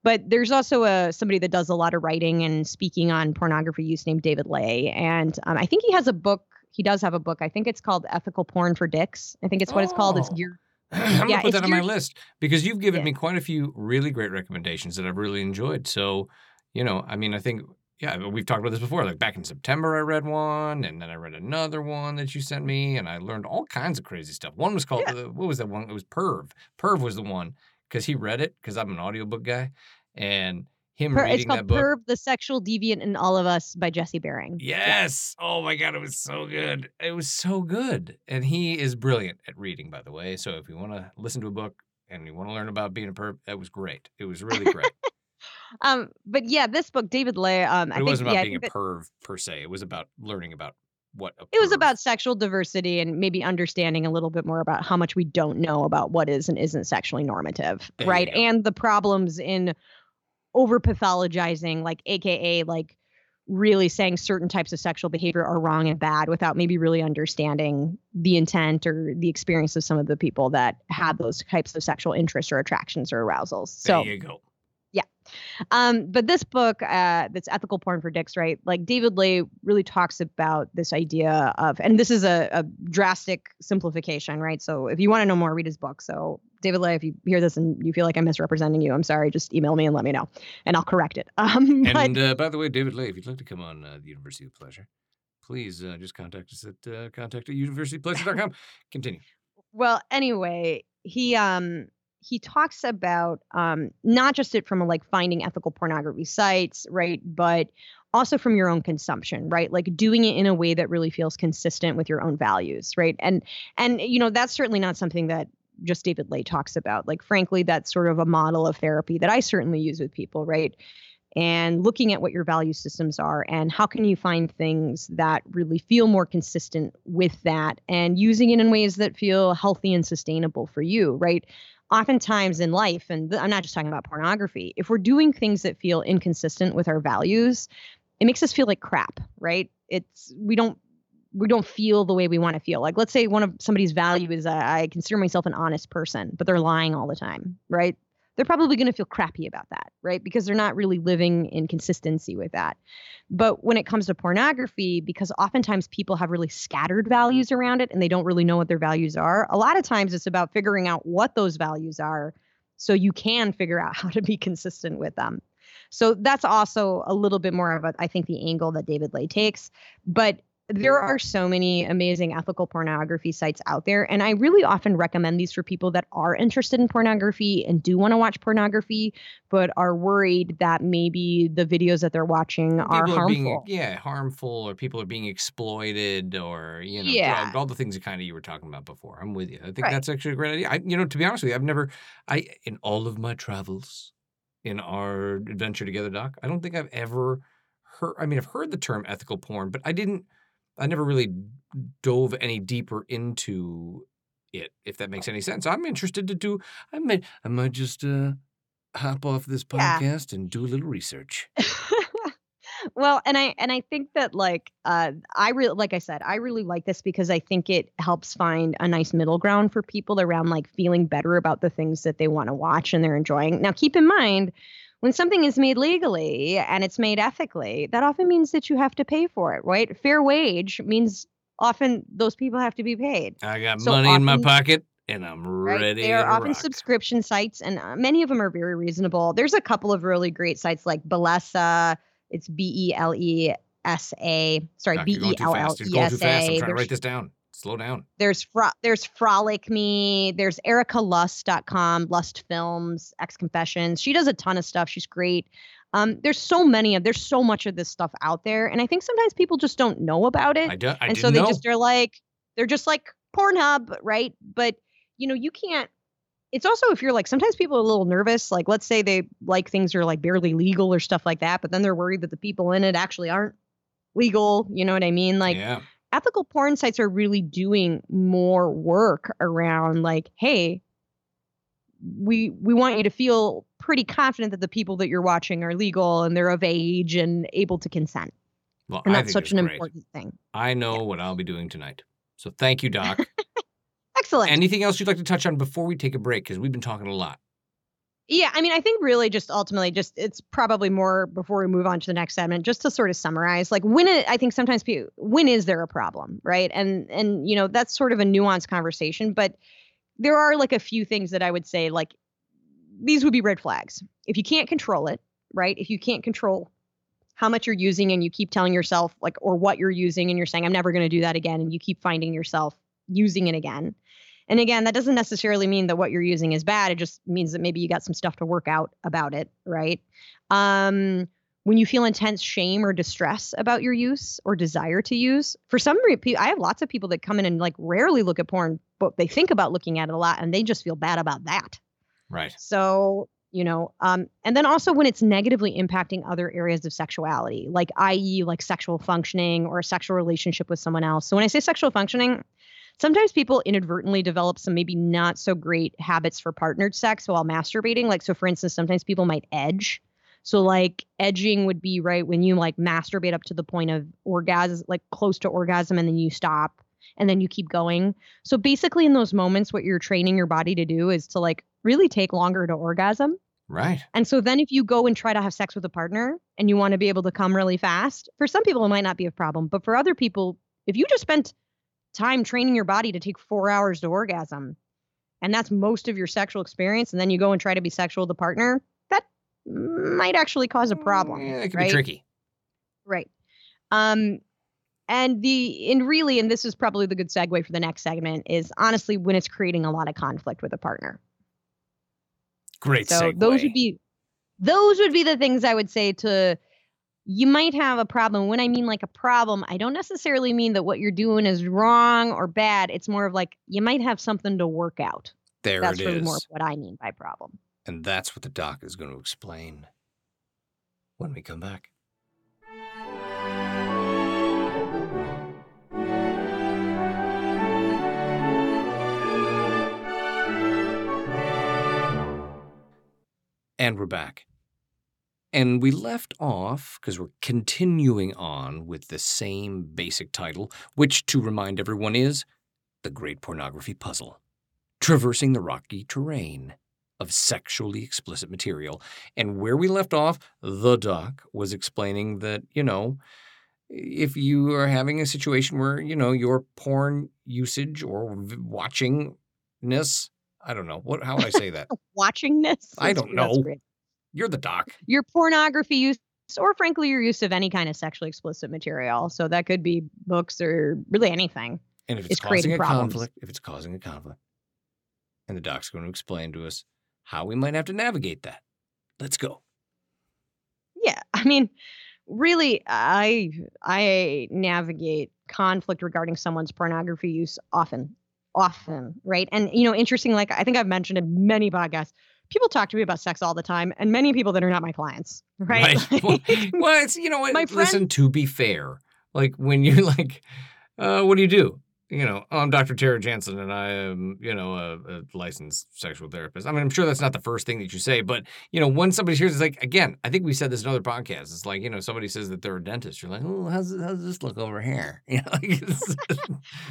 [SPEAKER 1] But there's also a somebody that does a lot of writing and speaking on pornography use named David Ley, and um, I think he has a book. He does have a book. I think it's called Ethical Porn for Dicks. I think it's what it's called. It's
[SPEAKER 2] Oh.
[SPEAKER 1] geared.
[SPEAKER 2] I'm
[SPEAKER 1] Yeah,
[SPEAKER 2] gonna put that on my list because you've given
[SPEAKER 1] Yeah.
[SPEAKER 2] me quite a few really great recommendations that I've really enjoyed. So, you know, I mean, I think yeah, we've talked about this before. Like back in September, I read one, and then I read another one that you sent me, and I learned all kinds of crazy stuff. One was called
[SPEAKER 1] Yeah.
[SPEAKER 2] uh, what was that one? It was Perv. Perv was the one because he read it because I'm an audiobook guy, and him
[SPEAKER 1] Per, it's
[SPEAKER 2] reading that
[SPEAKER 1] called
[SPEAKER 2] book.
[SPEAKER 1] Perv: The Sexual Deviant in All of Us by Jesse Bering.
[SPEAKER 2] Yes. Oh my God, it was so good. It was so good. And he is brilliant at reading, by the way. So if you want to listen to a book and you want to learn about being a perv, that was great. It was really great.
[SPEAKER 1] Um, but yeah, this book, David Ley. Um,
[SPEAKER 2] But
[SPEAKER 1] I
[SPEAKER 2] it
[SPEAKER 1] think
[SPEAKER 2] wasn't about
[SPEAKER 1] yeah,
[SPEAKER 2] being a
[SPEAKER 1] think that-
[SPEAKER 2] perv per se. It was about learning about what
[SPEAKER 1] it was about sexual diversity and maybe understanding a little bit more about how much we don't know about what is and isn't sexually normative
[SPEAKER 2] There
[SPEAKER 1] right and the problems in over pathologizing like aka like really saying certain types of sexual behavior are wrong and bad without maybe really understanding the intent or the experience of some of the people that have those types of sexual interests or attractions or arousals So There
[SPEAKER 2] you go.
[SPEAKER 1] Um, but this book, uh, that's ethical porn for dicks, right? Like David Ley really talks about this idea of, and this is a, a drastic simplification, right? So if you want to know more, read his book. So David Ley, if you hear this and you feel like I'm misrepresenting you, I'm sorry. Just email me and let me know, and I'll correct it. Um, but,
[SPEAKER 2] And uh, by the way, David Ley, if you'd like to come on uh, the University of Pleasure, please uh, just contact us at uh, contact at universitypleasure.com. Continue.
[SPEAKER 1] well, anyway, he um he talks about um not just it from like finding ethical pornography sites, right, but also from your own consumption, right? Like doing it in a way that really feels consistent with your own values, right? And and you know that's certainly not something that just David Ley talks about. Like frankly, that's sort of a model of therapy that I certainly use with people, right? And looking at what your value systems are and how can you find things that really feel more consistent with that and using it in ways that feel healthy and sustainable for you right? Oftentimes in life and i'm not just talking about pornography if we're doing things that feel inconsistent with our values it makes us feel like crap right? It's we don't we don't feel the way we want to feel. Like let's say one of somebody's value is uh, i consider myself an honest person but they're lying all the time right they're probably going to feel crappy about that, right? Because they're not really living in consistency with that. But when it comes to pornography, because oftentimes people have really scattered values around it and they don't really know what their values are, a lot of times it's about figuring out what those values are so you can figure out how to be consistent with them. So that's also a little bit more of a, I think, the angle that David Ley takes. But there are so many amazing ethical pornography sites out there and i really often recommend these for people that are interested in pornography and do want to watch pornography but are worried that maybe the videos that they're watching are
[SPEAKER 2] People
[SPEAKER 1] harmful
[SPEAKER 2] being yeah harmful, or people are being exploited, or you know
[SPEAKER 1] Yeah.
[SPEAKER 2] drugged, all the things that kind of you were talking about before. I'm with you. I think
[SPEAKER 1] Right.
[SPEAKER 2] that's actually a great idea. I, you know, to be honest with you, I've never, I in all of my travels, in our adventure together, Doc, I don't think I've ever heard. I mean, I've heard the term ethical porn, but I didn't. I never really dove any deeper into it. If that makes any sense, I'm interested to do. I might. I might just uh, hop off this
[SPEAKER 1] Yeah.
[SPEAKER 2] podcast and do a little research.
[SPEAKER 1] well and i and i think that like uh i really like i said i really like this because i think it helps find a nice middle ground for people around like feeling better about the things that they want to watch and they're enjoying now keep in mind when something is made legally and it's made ethically that often means that you have to pay for it right fair wage means often those people have to be paid
[SPEAKER 2] I got
[SPEAKER 1] So
[SPEAKER 2] money in my pocket and I'm
[SPEAKER 1] right?
[SPEAKER 2] ready.
[SPEAKER 1] They are often
[SPEAKER 2] rock.
[SPEAKER 1] subscription sites, and uh, many of them are very reasonable. There's a couple of really great sites like Bellesa. It's B E L E S A. Sorry, B E L. L E S
[SPEAKER 2] fast. I'm trying to write this down. Slow down.
[SPEAKER 1] there's Fro- there's Frolic Me. There's EricaLust.com, Lust Films, X Confessions. She does a ton of stuff. She's great. Um, there's so many of there's so much of this stuff out there, and I think sometimes people just don't know about it
[SPEAKER 2] I, do, I
[SPEAKER 1] and so they
[SPEAKER 2] know.
[SPEAKER 1] just are like they're just like Pornhub, right? But you know, you can't. It's also if you're like sometimes people are a little nervous. Like let's say they like things are like barely legal or stuff like that, but then they're worried that the people in it actually aren't legal. You know what I mean? Like
[SPEAKER 2] yeah.
[SPEAKER 1] Ethical porn sites are really doing more work around like, hey, we we want you to feel pretty confident that the people that you're watching are legal and they're of age and able to consent.
[SPEAKER 2] Well,
[SPEAKER 1] And that's such an
[SPEAKER 2] great.
[SPEAKER 1] important thing.
[SPEAKER 2] I know what I'll be doing tonight. So thank you, Doc.
[SPEAKER 1] Excellent.
[SPEAKER 2] Anything else you'd like to touch on before we take a break? Because we've been talking a lot.
[SPEAKER 1] Yeah, I mean, I think really just ultimately, just it's probably more before we move on to the next segment, just to sort of summarize, like when it, I think sometimes people, when is there a problem, right? And and you know that's sort of a nuanced conversation, but there are like a few things that I would say like these would be red flags if you can't control it, right? If you can't control how much you're using and you keep telling yourself like or what you're using and you're saying I'm never going to do that again, and you keep finding yourself using it again. And again, that doesn't necessarily mean that what you're using is bad. It just means that maybe you got some stuff to work out about it, right? Um, when you feel intense shame or distress about your use or desire to use, for some reason, I have lots of people that come in and like rarely look at porn, but they think about looking at it a lot and they just feel bad about that.
[SPEAKER 2] Right.
[SPEAKER 1] So, you know, um, and then also when it's negatively impacting other areas of sexuality, like i.e., like sexual functioning or a sexual relationship with someone else. So when I say sexual functioning, sometimes people inadvertently develop some maybe not so great habits for partnered sex while masturbating. Like, so for instance, sometimes people might edge. So like edging would be right when you like masturbate up to the point of orgasm, like close to orgasm, and then you stop and then you keep going. So basically, in those moments, what you're training your body to do is to like really take longer to orgasm.
[SPEAKER 2] Right.
[SPEAKER 1] And so then if you go and try to have sex with a partner and you want to be able to come really fast, for some people it might not be a problem, but for other people, if you just spent time training your body to take 4 hours to orgasm and that's most of your sexual experience and then you go and try to be sexual with a partner, that might actually cause a problem.
[SPEAKER 2] Yeah, it could
[SPEAKER 1] right?
[SPEAKER 2] be tricky.
[SPEAKER 1] Right. Um and the and really and this is probably the good segue for the next segment is honestly when it's creating a lot of conflict with a partner.
[SPEAKER 2] Great
[SPEAKER 1] So
[SPEAKER 2] segue.
[SPEAKER 1] those would be those would be the things I would say to you might have a problem. When I mean like a problem, I don't necessarily mean that what you're doing is wrong or bad. It's more of like you might have something to work out.
[SPEAKER 2] there
[SPEAKER 1] That's
[SPEAKER 2] it
[SPEAKER 1] really
[SPEAKER 2] is.
[SPEAKER 1] more of what I mean by problem.
[SPEAKER 2] And that's what the doc is going to explain when we come back. And we're back. And we left off because we're continuing on with the same basic title, which, to remind everyone, is The Great Pornography Puzzle Traversing the Rocky Terrain of Sexually Explicit Material. And where we left off, the doc was explaining that, you know, if you are having a situation where, you know, your porn usage or watchingness, I don't know, what, how would I say that?
[SPEAKER 1] Watching this,
[SPEAKER 2] I don't know.
[SPEAKER 1] great.
[SPEAKER 2] You're the doc.
[SPEAKER 1] Your pornography use, or frankly, your use of any kind of sexually explicit material. So that could be books or really anything.
[SPEAKER 2] And if it's,
[SPEAKER 1] It's
[SPEAKER 2] causing a
[SPEAKER 1] problems.
[SPEAKER 2] conflict, if it's causing a conflict, and the doc's going to explain to us how we might have to navigate that. Let's go.
[SPEAKER 1] Yeah, I mean, really, I I navigate conflict regarding someone's pornography use often, often, right? And you know, interesting. Like I think I've mentioned in many podcasts, people talk to me about sex all the time, and many people that are not my clients, right?
[SPEAKER 2] well, well, it's you know what.
[SPEAKER 1] My
[SPEAKER 2] listen, to be fair, like when you're like, uh, what do you do? You know, oh, I'm Dr. Tara Jansen, and I am, you know, a, a licensed sexual therapist. I mean, I'm sure that's not the first thing that you say, but you know, when somebody hears, it's like, again, I think we said this in other podcasts. It's like, you know, somebody says that they're a dentist. You're like, oh, how's how's this look over here? You know, like,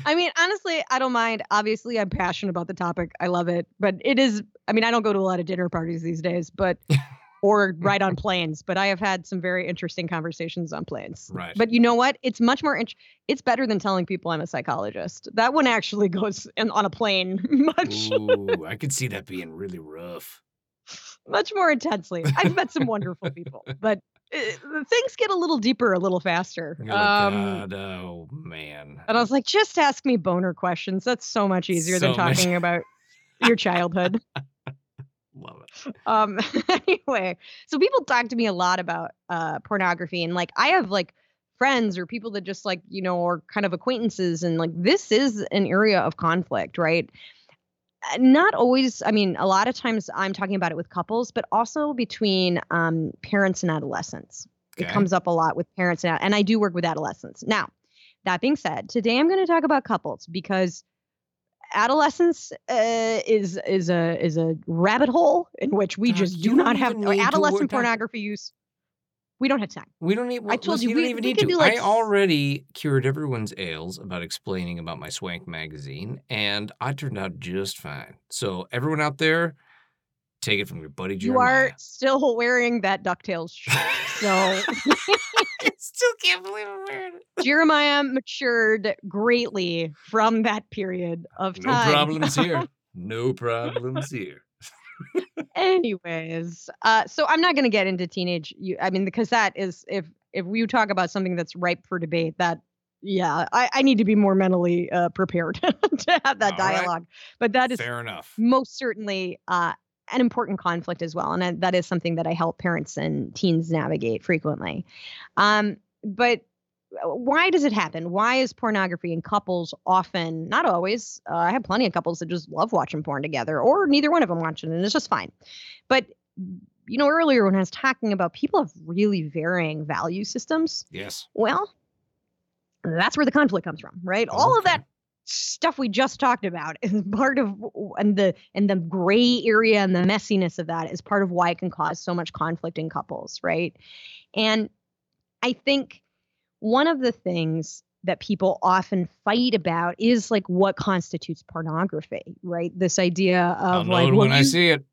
[SPEAKER 1] I mean, honestly, I don't mind. Obviously, I'm passionate about the topic. I love it, but it is. I mean, I don't go to a lot of dinner parties these days, but or ride on planes. But I have had some very interesting conversations on planes.
[SPEAKER 2] Right.
[SPEAKER 1] But you know what? It's much more. Int- it's better than telling people I'm a psychologist. That one actually goes in, on a plane much
[SPEAKER 2] Ooh, I could see that being really rough.
[SPEAKER 1] much more intensely. I've met some wonderful people, but uh, things get a little deeper, a little faster.
[SPEAKER 2] You're
[SPEAKER 1] Um,
[SPEAKER 2] God, oh man.
[SPEAKER 1] And I was like, just ask me boner questions. That's so much easier than
[SPEAKER 2] So much-
[SPEAKER 1] talking about your childhood.
[SPEAKER 2] Love it.
[SPEAKER 1] Um, anyway, so people talk to me a lot about uh, pornography, and like I have like friends or people that just like you know are kind of acquaintances, and like this is an area of conflict, right? Uh, Not always. I mean, a lot of times I'm talking about it with couples, but also between um, parents and adolescents. It comes up a lot with parents and and I do work with adolescents. Now, that being said, today I'm going to talk about couples because adolescence uh, is is a is a rabbit hole in which we
[SPEAKER 2] God,
[SPEAKER 1] just do
[SPEAKER 2] don't
[SPEAKER 1] have
[SPEAKER 2] to
[SPEAKER 1] adolescent pornography use. We don't have time.
[SPEAKER 2] We don't need.
[SPEAKER 1] I told
[SPEAKER 2] listen,
[SPEAKER 1] you,
[SPEAKER 2] don't even
[SPEAKER 1] we
[SPEAKER 2] need to.
[SPEAKER 1] do, like,
[SPEAKER 2] I already cured everyone's ails about explaining about my Swank magazine, and I turned out just fine. So everyone out there, take it from your buddy
[SPEAKER 1] You are still wearing that Ducktales shirt, so
[SPEAKER 2] I still can't believe I'm wearing it.
[SPEAKER 1] Jeremiah matured greatly from that period of
[SPEAKER 2] No
[SPEAKER 1] time.
[SPEAKER 2] No problems here. No problems here.
[SPEAKER 1] Anyways, uh, so I'm not going to get into teenage. You, I mean, because that is if if we talk about something that's ripe for debate, that yeah, I, I need to be more mentally uh, prepared to have that
[SPEAKER 2] All right.
[SPEAKER 1] dialogue. But that is
[SPEAKER 2] Fair enough.
[SPEAKER 1] most certainly uh, an important conflict as well, and I- that is something that I help parents and teens navigate frequently. Um, but uh, why does it happen? Why is pornography in couples often, not always? Uh, I have plenty of couples that just love watching porn together, or neither one of them watching, it, and it's just fine. But you know, earlier when I was talking about people have really varying value systems,
[SPEAKER 2] Yes.
[SPEAKER 1] well, that's where the conflict comes from, right? All of that stuff we just talked about is part of and the and the gray area and the messiness of that is part of why it can cause so much conflict in couples, right? And I think one of the things that people often fight about is like what constitutes pornography, right? This idea
[SPEAKER 2] I'll
[SPEAKER 1] of
[SPEAKER 2] know
[SPEAKER 1] like
[SPEAKER 2] when I see it.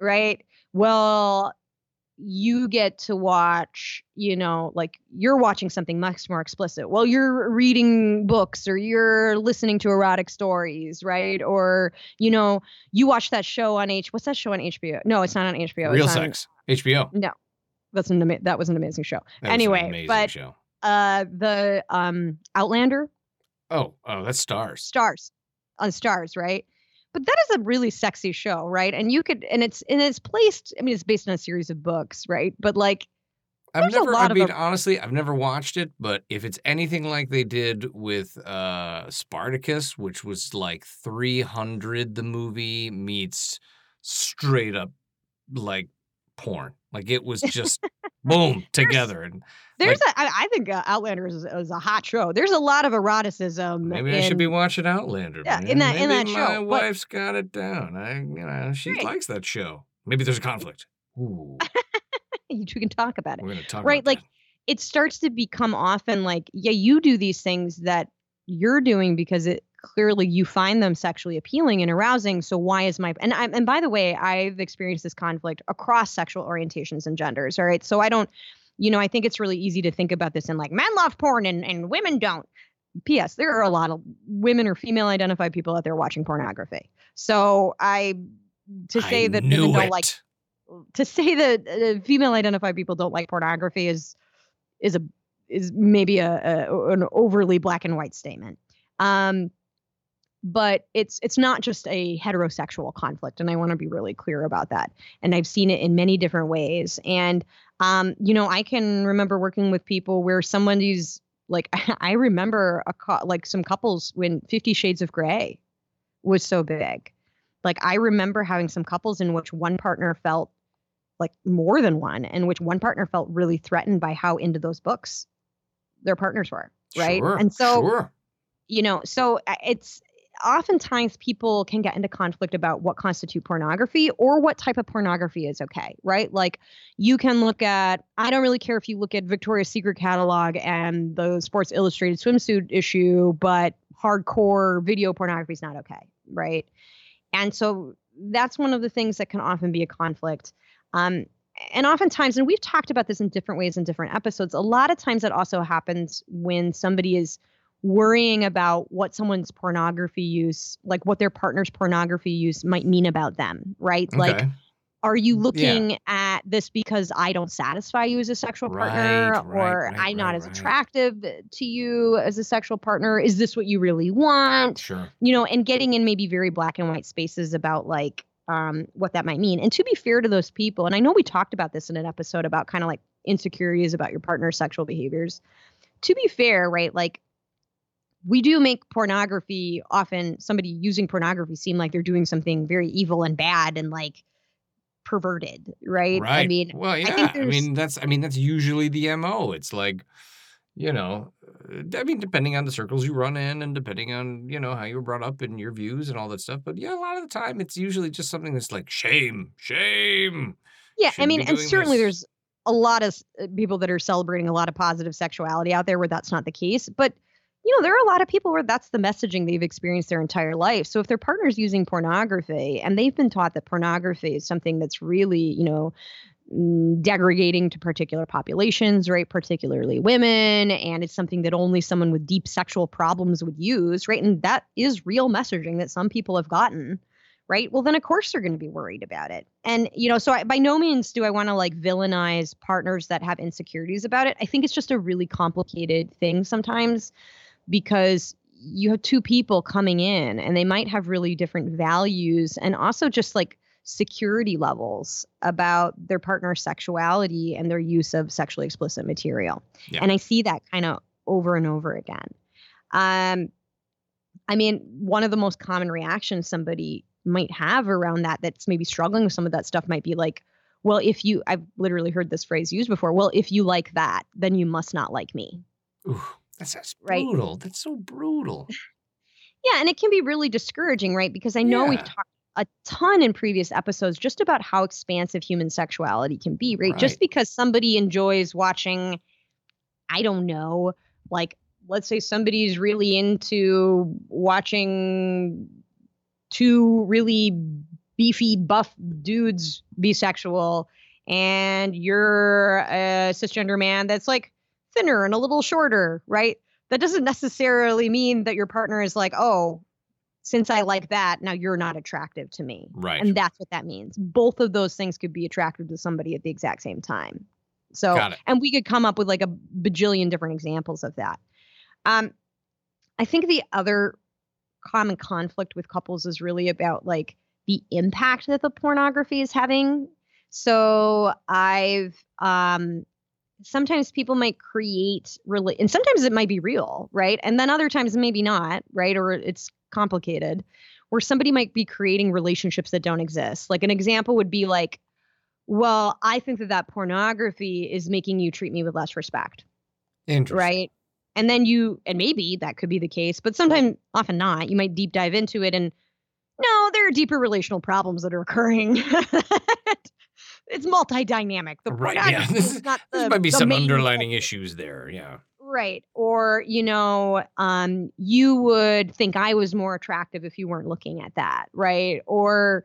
[SPEAKER 1] right? well, you get to watch, you know, like you're watching something much more explicit. Well, you're reading books or you're listening to erotic stories, right? Or, you know, you watch that show on H. What's that show on HBO? No, it's not on HBO.
[SPEAKER 2] Real
[SPEAKER 1] it's
[SPEAKER 2] sex. HBO.
[SPEAKER 1] No, that's an ama- that was an amazing show.
[SPEAKER 2] That
[SPEAKER 1] anyway,
[SPEAKER 2] amazing
[SPEAKER 1] but
[SPEAKER 2] show.
[SPEAKER 1] uh, the um Outlander
[SPEAKER 2] Oh, oh, that's stars.
[SPEAKER 1] stars on stars, right? But that is a really sexy show, right? And you could, and it's and it's placed. I mean, it's based on a series of books, right? But like,
[SPEAKER 2] I've never. I mean,
[SPEAKER 1] a-
[SPEAKER 2] honestly, I've never watched it. But if it's anything like they did with uh Spartacus, which was like 300, the movie meets straight up like porn. Like it was just boom together, and
[SPEAKER 1] there's a. I, I think uh, Outlander is, is a hot show. There's a lot of eroticism.
[SPEAKER 2] maybe I should be watching Outlander.
[SPEAKER 1] Yeah,
[SPEAKER 2] man.
[SPEAKER 1] in that- in that
[SPEAKER 2] my
[SPEAKER 1] show, but-
[SPEAKER 2] wife's got it down. I, you know, she
[SPEAKER 1] Right.
[SPEAKER 2] likes that show. Maybe there's a conflict. Ooh,
[SPEAKER 1] You two can talk about it.
[SPEAKER 2] we're gonna talk
[SPEAKER 1] Right, like,
[SPEAKER 2] that.
[SPEAKER 1] It starts to become often like, yeah, you do these things that you're doing because it clearly you find them sexually appealing and arousing. So why is my and I and by the way, I've experienced this conflict across sexual orientations and genders. All right, so I don't, you know, I think it's really easy to think about this in like men love porn and and women don't. P.S. There are a lot of women or female identified people out there watching pornography. So I to say
[SPEAKER 2] I
[SPEAKER 1] that women don't
[SPEAKER 2] it.
[SPEAKER 1] like to say that uh, female identified people don't like pornography is is a is maybe a, a an overly black and white statement. Um, but it's it's not just a heterosexual conflict, and I want to be really clear about that. And I've seen it in many different ways. And um, you know, I can remember working with people where somebody's like, I remember a cou- like some couples when Fifty Shades of Grey was so big. Like I remember having some couples in which one partner felt like more than one, and which one partner felt really threatened by how into those books their partners were, right?
[SPEAKER 2] Sure,
[SPEAKER 1] and so
[SPEAKER 2] sure.
[SPEAKER 1] you know, so uh, it's oftentimes people can get into conflict about what constitute pornography or what type of pornography is okay, right? Like you can look at, I don't really care if you look at Victoria's Secret catalog and the Sports Illustrated swimsuit issue, but hardcore video pornography is not okay, right? And so that's one of the things that can often be a conflict. Um, and oftentimes, and we've talked about this in different ways in different episodes, a lot of times that also happens when somebody is worrying about what someone's pornography use, like what their partner's pornography use might mean about them, right? Like, are you looking at this because I don't satisfy you as a sexual partner,
[SPEAKER 2] Right,
[SPEAKER 1] or
[SPEAKER 2] right,
[SPEAKER 1] I'm not as attractive to you as a sexual partner? Is this what you really want?
[SPEAKER 2] Sure.
[SPEAKER 1] you know, and getting in maybe very black and white spaces about like um, what that might mean. And to be fair to those people, and I know we talked about this in an episode about kind of like insecurities about your partner's sexual behaviors. To be fair, right? Like we do make pornography often somebody using pornography seem like they're doing something very evil and bad and like perverted, right?
[SPEAKER 2] Right.
[SPEAKER 1] I mean,
[SPEAKER 2] well, yeah.
[SPEAKER 1] think
[SPEAKER 2] I, mean, that's. I mean, that's usually the mo. It's like, you know, uh, I mean, depending on the circles you run in, and depending on you know how you were brought up and your views and all that stuff. But yeah, a lot of the time, it's usually just something that's like shame, shame.
[SPEAKER 1] Yeah, I
[SPEAKER 2] shouldn't
[SPEAKER 1] mean, and certainly
[SPEAKER 2] this.
[SPEAKER 1] there's a lot of uh, people that are celebrating a lot of positive sexuality out there where that's not the case. But you know, there are a lot of people where that's the messaging they've experienced their entire life. So if their partner's using pornography and they've been taught that pornography is something that's really, you know, mm, degrading to particular populations, right? Particularly women, and it's something that only someone with deep sexual problems would use, right? And that is real messaging that some people have gotten right? Well, then of course they're going to be worried about it. And you know, so I, by no means do I want to like villainize partners that have insecurities about it. I think it's just a really complicated thing sometimes because you have two people coming in and they might have really different values and also just like security levels about their partner's sexuality and their use of sexually explicit material.
[SPEAKER 2] Yeah.
[SPEAKER 1] And I see that kind of over and over again. Um I mean, one of the most common reactions somebody might have around that that's maybe struggling with some of that stuff might be like, well, if you, I've literally heard this phrase used before, well, if you like that, then you must not like me.
[SPEAKER 2] Ooh, that's, that's
[SPEAKER 1] Right.
[SPEAKER 2] brutal. That's so brutal.
[SPEAKER 1] Yeah. And it can be really discouraging, right? Because I know we've talked a ton in previous episodes just about how expansive human sexuality can be, right? Just because somebody enjoys watching, I don't know, like, let's say somebody's really into watching two really beefy, buff dude's be sexual and you're a cisgender man that's like thinner and a little shorter, right? That doesn't necessarily mean that your partner is like, oh, since I like that, now you're not attractive to me.
[SPEAKER 2] Right.
[SPEAKER 1] And that's what that means. Both of those things could be attractive to somebody at the exact same time. So, and we could come up with like a bajillion different examples of that. Um, I think the other common conflict with couples is really about like the impact that the pornography is having. So I've um sometimes people might create really and sometimes it might be real, right? And then other times maybe not, right? Or it's complicated where somebody might be creating relationships that don't exist. Like an example would be like, well, I think that that pornography is making you treat me with less respect,
[SPEAKER 2] Interesting.
[SPEAKER 1] right? And then you, and maybe that could be the case, but sometimes, often not. You might deep dive into it and no, there are deeper relational problems that are occurring. it's multi-dynamic. The
[SPEAKER 2] Right, yeah. This
[SPEAKER 1] is not the,
[SPEAKER 2] There might be
[SPEAKER 1] the
[SPEAKER 2] some underlining issues there. Yeah.
[SPEAKER 1] Right. Or, you know, um, you would think I was more attractive if you weren't looking at that, right? Or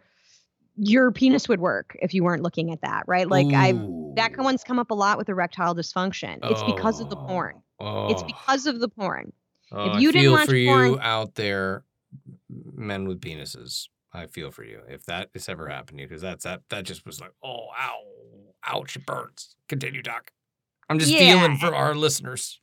[SPEAKER 1] your penis would work if you weren't looking at that, right? Like I that one's come up a lot with erectile dysfunction. It's because of the porn.
[SPEAKER 2] Oh,
[SPEAKER 1] It's because of the porn.
[SPEAKER 2] oh,
[SPEAKER 1] you
[SPEAKER 2] I
[SPEAKER 1] didn't
[SPEAKER 2] feel
[SPEAKER 1] watch
[SPEAKER 2] for you out there, men with penises. I feel for you if that has ever happened to you because that's that that just was like oh ow ouch it burns. Continue, doc. I'm just
[SPEAKER 1] Yeah.
[SPEAKER 2] feeling for our listeners.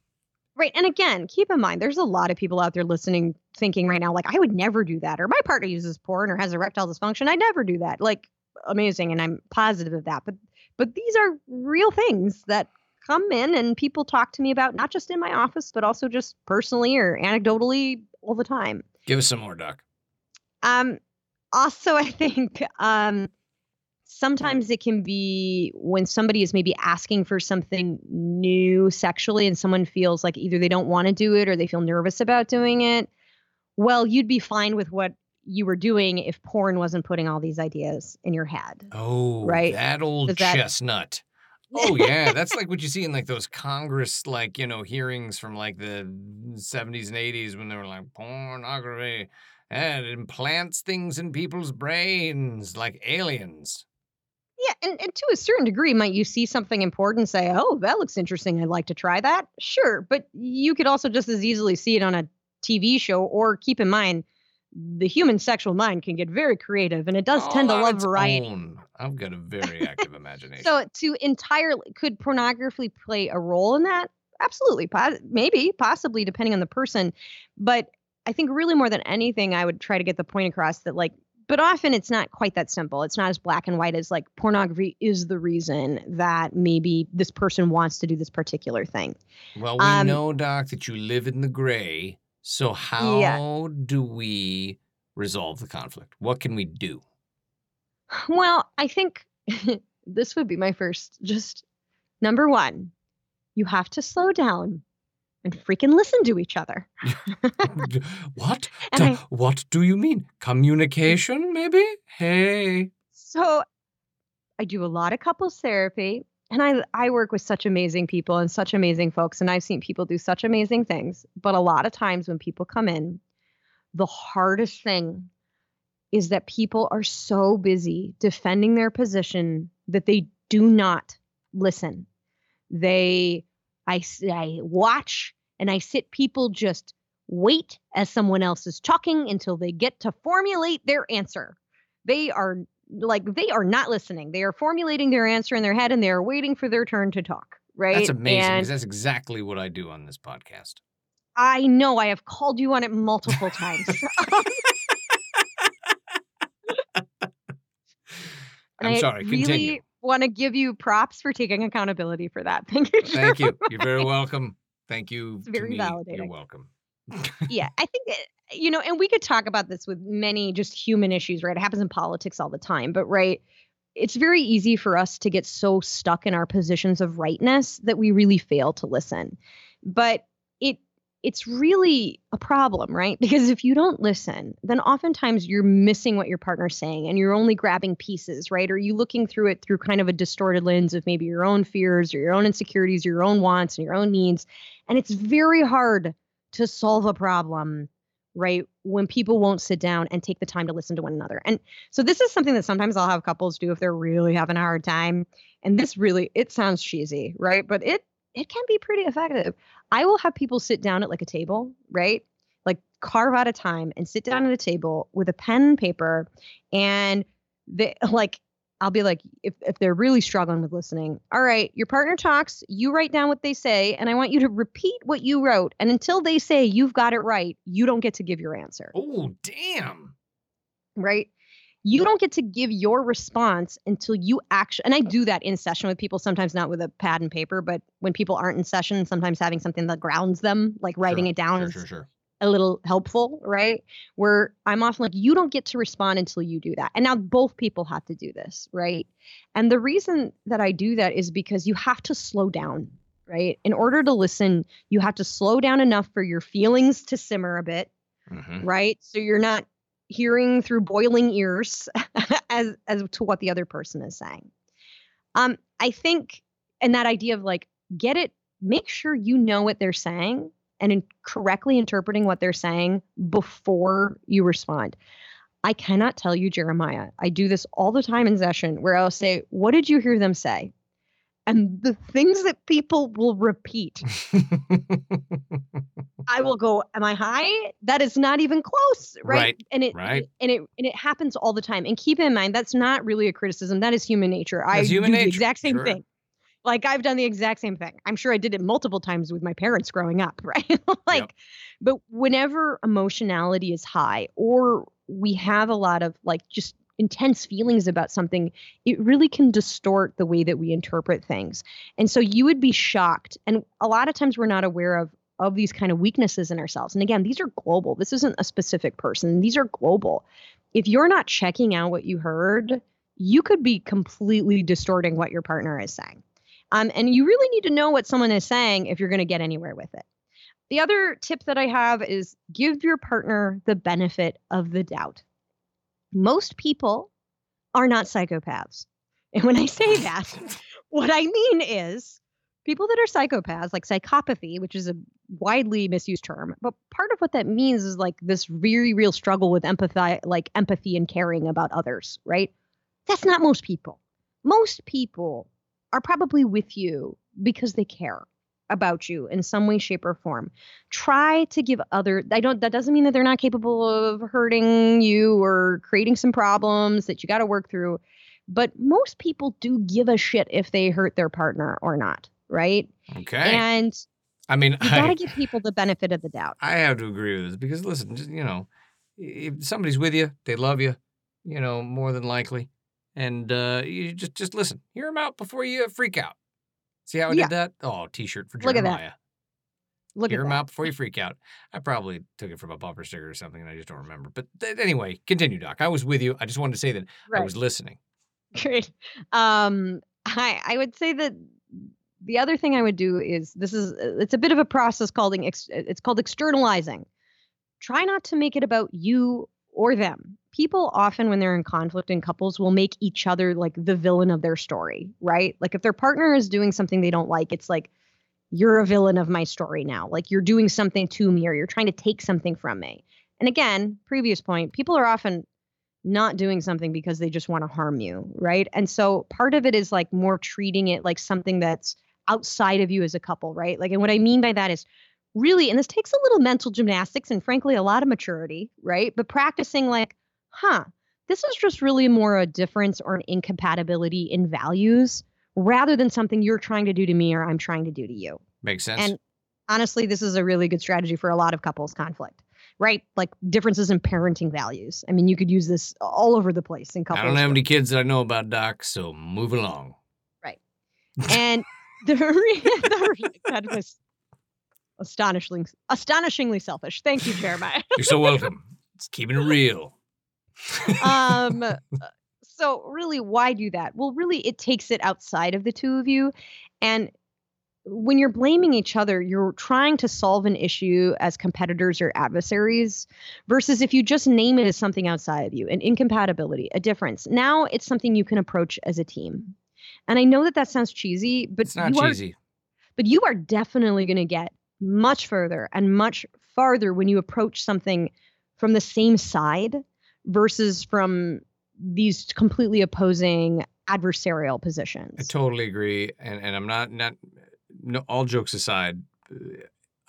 [SPEAKER 1] Right. And again, keep in mind there's a lot of people out there listening thinking right now, like, I would never do that, or my partner uses porn or has erectile dysfunction. I'd never do that. Like amazing. And I'm positive of that. But but these are real things that come in and people talk to me about not just in my office, but also just personally or anecdotally all the time.
[SPEAKER 2] Give us some more, doc.
[SPEAKER 1] Um, also, I think um, sometimes it can be when somebody is maybe asking for something new sexually and someone feels like either they don't want to do it or they feel nervous about doing it. Well, you'd be fine with what you were doing if porn wasn't putting all these ideas in your head.
[SPEAKER 2] Oh,
[SPEAKER 1] Right.
[SPEAKER 2] That old
[SPEAKER 1] that-
[SPEAKER 2] chestnut. Oh yeah, that's like what you see in like those Congress like you know hearings from like the seventies and eighties when they were like pornography and implants things in people's brains like aliens.
[SPEAKER 1] Yeah, and, and to a certain degree, might you see something important and say, oh, that looks interesting. I'd like to try that? Sure. But you could also just as easily see it on a TV show, or keep in mind, the human sexual mind can get very creative and it does tend to love variety.
[SPEAKER 2] own. I've got a very active imagination.
[SPEAKER 1] So, to entirely, could pornography play a role in that? Absolutely. Pos- maybe, possibly, depending on the person. But I think really more than anything, I would try to get the point across that, like, but often it's not quite that simple. It's not as black and white as like pornography is the reason that maybe this person wants to do this particular thing.
[SPEAKER 2] well, we
[SPEAKER 1] um,
[SPEAKER 2] know, Doc, that you live in the gray. So how
[SPEAKER 1] Yeah.
[SPEAKER 2] do we resolve the conflict? What can we do?
[SPEAKER 1] Well, I think this would be my first. Just number one, you have to slow down and freaking listen to each other.
[SPEAKER 2] what?
[SPEAKER 1] And
[SPEAKER 2] Do-
[SPEAKER 1] I-
[SPEAKER 2] what do you mean? Communication, maybe? Hey.
[SPEAKER 1] So I do a lot of couples therapy and I I work with such amazing people and such amazing folks and I've seen people do such amazing things. But a lot of times when people come in, the hardest thing is that people are so busy defending their position that they do not listen. They I, I watch and I sit people just wait as someone else is talking until they get to formulate their answer. They are like they are not listening. They are formulating their answer in their head and they are waiting for their turn to talk. Right.
[SPEAKER 2] That's amazing
[SPEAKER 1] And
[SPEAKER 2] because that's exactly what I do on this podcast.
[SPEAKER 1] I know I have called you on it multiple times. Oh
[SPEAKER 2] I'm
[SPEAKER 1] I
[SPEAKER 2] sorry.
[SPEAKER 1] really
[SPEAKER 2] Continue.
[SPEAKER 1] want to give you props for taking accountability for that. Thank you.
[SPEAKER 2] Thank you. You're very welcome. Thank you.
[SPEAKER 1] It's very
[SPEAKER 2] me. You're welcome.
[SPEAKER 1] yeah, I think it, you know, and we could talk about this with many just human issues, right? It happens in politics all the time, but right, it's very easy for us to get so stuck in our positions of rightness that we really fail to listen. But it's really a problem, right? Because if you don't listen, then oftentimes you're missing what your partner's saying and you're only grabbing pieces, right? Or you looking through it through kind of a distorted lens of maybe your own fears or your own insecurities, or your own wants and your own needs. And it's very hard to solve a problem right? When people won't sit down and take the time to listen to one another. And so this is something that sometimes I'll have couples do if they're really having a hard time. And this really it sounds cheesy, right? But it it can be pretty effective. I will have people sit down at like a table, right? Like carve out a time and sit down at a table with a pen and paper and they like I'll be like, if, if they're really struggling with listening, all right, your partner talks, you write down what they say, and I want you to repeat what you wrote. And until they say you've got it right, you don't get to give your answer.
[SPEAKER 2] Oh, damn.
[SPEAKER 1] Right? You don't get to give your response until you actually, and I do that in session with people, sometimes not with a pad and paper, but when people aren't in session, sometimes having something that grounds them, like writing
[SPEAKER 2] Sure,
[SPEAKER 1] it down
[SPEAKER 2] Sure,
[SPEAKER 1] is
[SPEAKER 2] sure,
[SPEAKER 1] a little helpful, right? Where I'm often like, you don't get to respond until you do that. And now both people have to do this, right? And the reason that I do that is because you have to slow down, right? In order to listen, you have to slow down enough for your feelings to simmer a bit,
[SPEAKER 2] Mhm.
[SPEAKER 1] right? So you're not hearing through boiling ears as as to what the other person is saying. Um, I think, and that idea of like, get it, make sure you know what they're saying and in correctly interpreting what they're saying before you respond. I cannot tell you, Jeremiah. I do this all the time in session where I'll say, What did you hear them say? And the things that people will repeat, I will go, Am I high? That is not even close. Right.
[SPEAKER 2] Right,
[SPEAKER 1] And it
[SPEAKER 2] right.
[SPEAKER 1] and it and it happens all the time. And keep in mind, that's not really a criticism. That is human nature. I
[SPEAKER 2] That's human
[SPEAKER 1] do the exact same
[SPEAKER 2] sure.
[SPEAKER 1] thing. Like I've done the exact same thing. I'm sure I did it multiple times with my parents growing up, right? like, but whenever emotionality is high or we have a lot of like just intense feelings about something, it really can distort the way that we interpret things. And so you would be shocked. And a lot of times we're not aware of of these kind of weaknesses in ourselves. And again, these are global. This isn't a specific person. These are global. If you're not checking out what you heard, you could be completely distorting what your partner is saying. Um, and you really need to know what someone is saying if you're going to get anywhere with it. The other tip that I have is give your partner the benefit of the doubt. Most people are not psychopaths. And when I say that, what I mean is people that are psychopaths, like psychopathy, which is a widely misused term, but part of what that means is like this very real struggle with empathy, like empathy and caring about others, right? That's not most people. Most people are probably with you because they care about you in some way shape or form try to give other i don't that doesn't mean that they're not capable of hurting you or creating some problems that you got to work through but most people do give a shit if they hurt their partner or not right
[SPEAKER 2] Okay.
[SPEAKER 1] and
[SPEAKER 2] I mean,
[SPEAKER 1] you got
[SPEAKER 2] I,
[SPEAKER 1] to give people the benefit of the doubt
[SPEAKER 2] I have to agree with this because listen, just, you know, if somebody's with you, they love you, you know, more than likely, and uh, you just just listen, hear them out before you freak out. See how I
[SPEAKER 1] Yeah.
[SPEAKER 2] did that? Oh, T-shirt for
[SPEAKER 1] Look at that. Look
[SPEAKER 2] hear
[SPEAKER 1] at
[SPEAKER 2] them out before you freak out. I probably took it from a bumper sticker or something, and I just don't remember. But th- anyway, continue, Doc. I was with you. I just wanted to say that I was listening.
[SPEAKER 1] Great. Um, I I would say that the other thing I would do is this is it's a bit of a process called ex, it's called externalizing. Try not to make it about you or them. People often when they're in conflict in couples will make each other like the villain of their story, right? Like if their partner is doing something they don't like, it's like you're a villain of my story now. Like you're doing something to me or you're trying to take something from me. And again, previous point, people are often not doing something because they just want to harm you, right? And so part of it is like more treating it like something that's outside of you as a couple, right? Like, and what I mean by that is really, and this takes a little mental gymnastics and frankly a lot of maturity, right? But practicing like, huh, this is just really more a difference or an incompatibility in values rather than something you're trying to do to me or I'm trying to do to you.
[SPEAKER 2] Makes sense.
[SPEAKER 1] And honestly, this is a really good strategy for a lot of couples conflict, right? Like differences in parenting values. I mean, you could use this all over the place in couples.
[SPEAKER 2] I don't have any kids that I know about, Doc. So move along. Right.
[SPEAKER 1] And the, re- the re- that was astonishingly astonishingly selfish. Thank you, Jeremiah.
[SPEAKER 2] You're so welcome. It's keeping it real.
[SPEAKER 1] um uh, so really why do that well really it takes it outside of the two of you and when you're blaming each other you're trying to solve an issue as competitors or adversaries versus if you just name it as something outside of you an incompatibility a difference now it's something you can approach as a team and i know that that sounds cheesy but
[SPEAKER 2] It's not
[SPEAKER 1] you are
[SPEAKER 2] cheesy.
[SPEAKER 1] but you are definitely going to get much further and much farther when you approach something from the same side versus from these completely opposing adversarial positions.
[SPEAKER 2] I totally agree, and and I'm not not no, all jokes aside.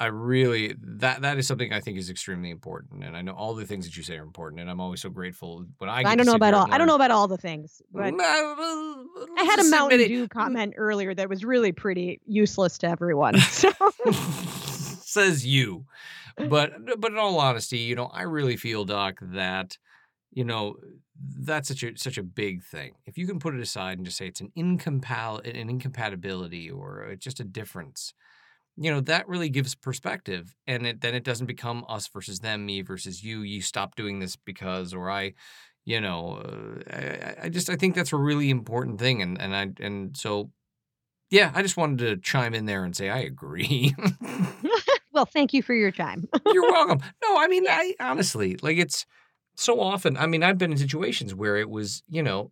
[SPEAKER 2] I really that that is something I think is extremely important, and I know all the things that you say are important, and I'm always so grateful when I.
[SPEAKER 1] I, don't know about all.
[SPEAKER 2] and
[SPEAKER 1] I don't know about all the things, but I had a Mountain. Dew comment earlier that was really pretty useless to everyone. So
[SPEAKER 2] says you. But but in all honesty, you know, I really feel, Doc, that you know that's such a such a big thing. If you can put it aside and just say it's an incompal an incompatibility or uh, just a difference, you know, that really gives perspective, and it then it doesn't become us versus them, me versus you. You stop doing this because, or I. You know, uh, I, I- I just I think that's a really important thing, and and I and so, yeah, I just wanted to chime in there and say I agree.
[SPEAKER 1] well, thank you for your time.
[SPEAKER 2] You're welcome. No, I mean, I honestly, like it's so often. I mean, I've been in situations where it was, you know,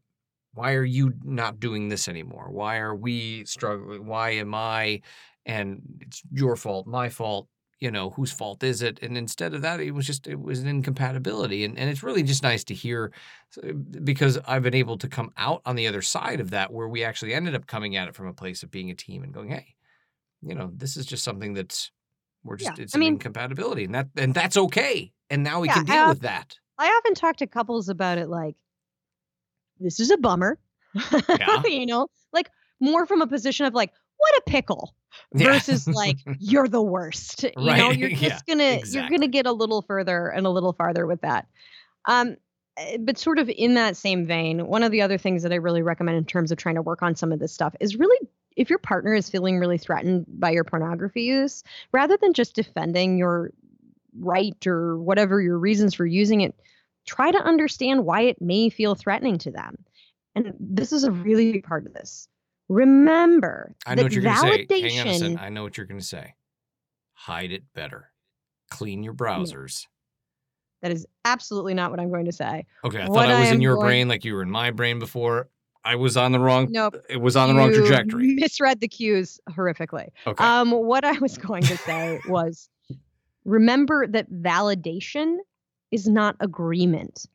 [SPEAKER 2] why are you not doing this anymore? Why are we struggling? Why am I? And it's your fault, my fault. You know, whose fault is it? And instead of that, it was just it was an incompatibility, and and it's really just nice to hear uh, because I've been able to come out on the other side of that, where we actually ended up coming at it from a place of being a team and going, hey, you know, this is just something that's we're just
[SPEAKER 1] Yeah,
[SPEAKER 2] it's
[SPEAKER 1] I
[SPEAKER 2] an
[SPEAKER 1] mean-
[SPEAKER 2] incompatibility, and that and that's okay. And now we
[SPEAKER 1] Yeah,
[SPEAKER 2] can deal with that.
[SPEAKER 1] I often talk to couples about it like, this is a bummer.
[SPEAKER 2] Yeah.
[SPEAKER 1] you know, like more from a position of like, what a pickle
[SPEAKER 2] Yeah.
[SPEAKER 1] versus like you're the worst. You know you're just
[SPEAKER 2] yeah,
[SPEAKER 1] gonna you're gonna get a little further and a little farther with that. Um, eh, but sort of in that same vein, one of the other things that I really recommend in terms of trying to work on some of this stuff is really if your partner is feeling really threatened by your pornography use, rather than just defending your right or whatever your reasons for using it, try to understand why it may feel threatening to them. And this is a really big part of this. Remember
[SPEAKER 2] I know
[SPEAKER 1] that
[SPEAKER 2] what you're gonna say. Hang on a second. I know what you're gonna say. Hide it better. Clean your browsers.
[SPEAKER 1] That is absolutely not what I'm going to say.
[SPEAKER 2] Okay, I
[SPEAKER 1] What
[SPEAKER 2] thought I was
[SPEAKER 1] I
[SPEAKER 2] in your
[SPEAKER 1] going-
[SPEAKER 2] brain like you were in my brain before. I was on the wrong.
[SPEAKER 1] Nope.
[SPEAKER 2] It was on the wrong trajectory.
[SPEAKER 1] Misread the cues horrifically.
[SPEAKER 2] Okay.
[SPEAKER 1] Um, what I was going to say was remember that validation is not agreement.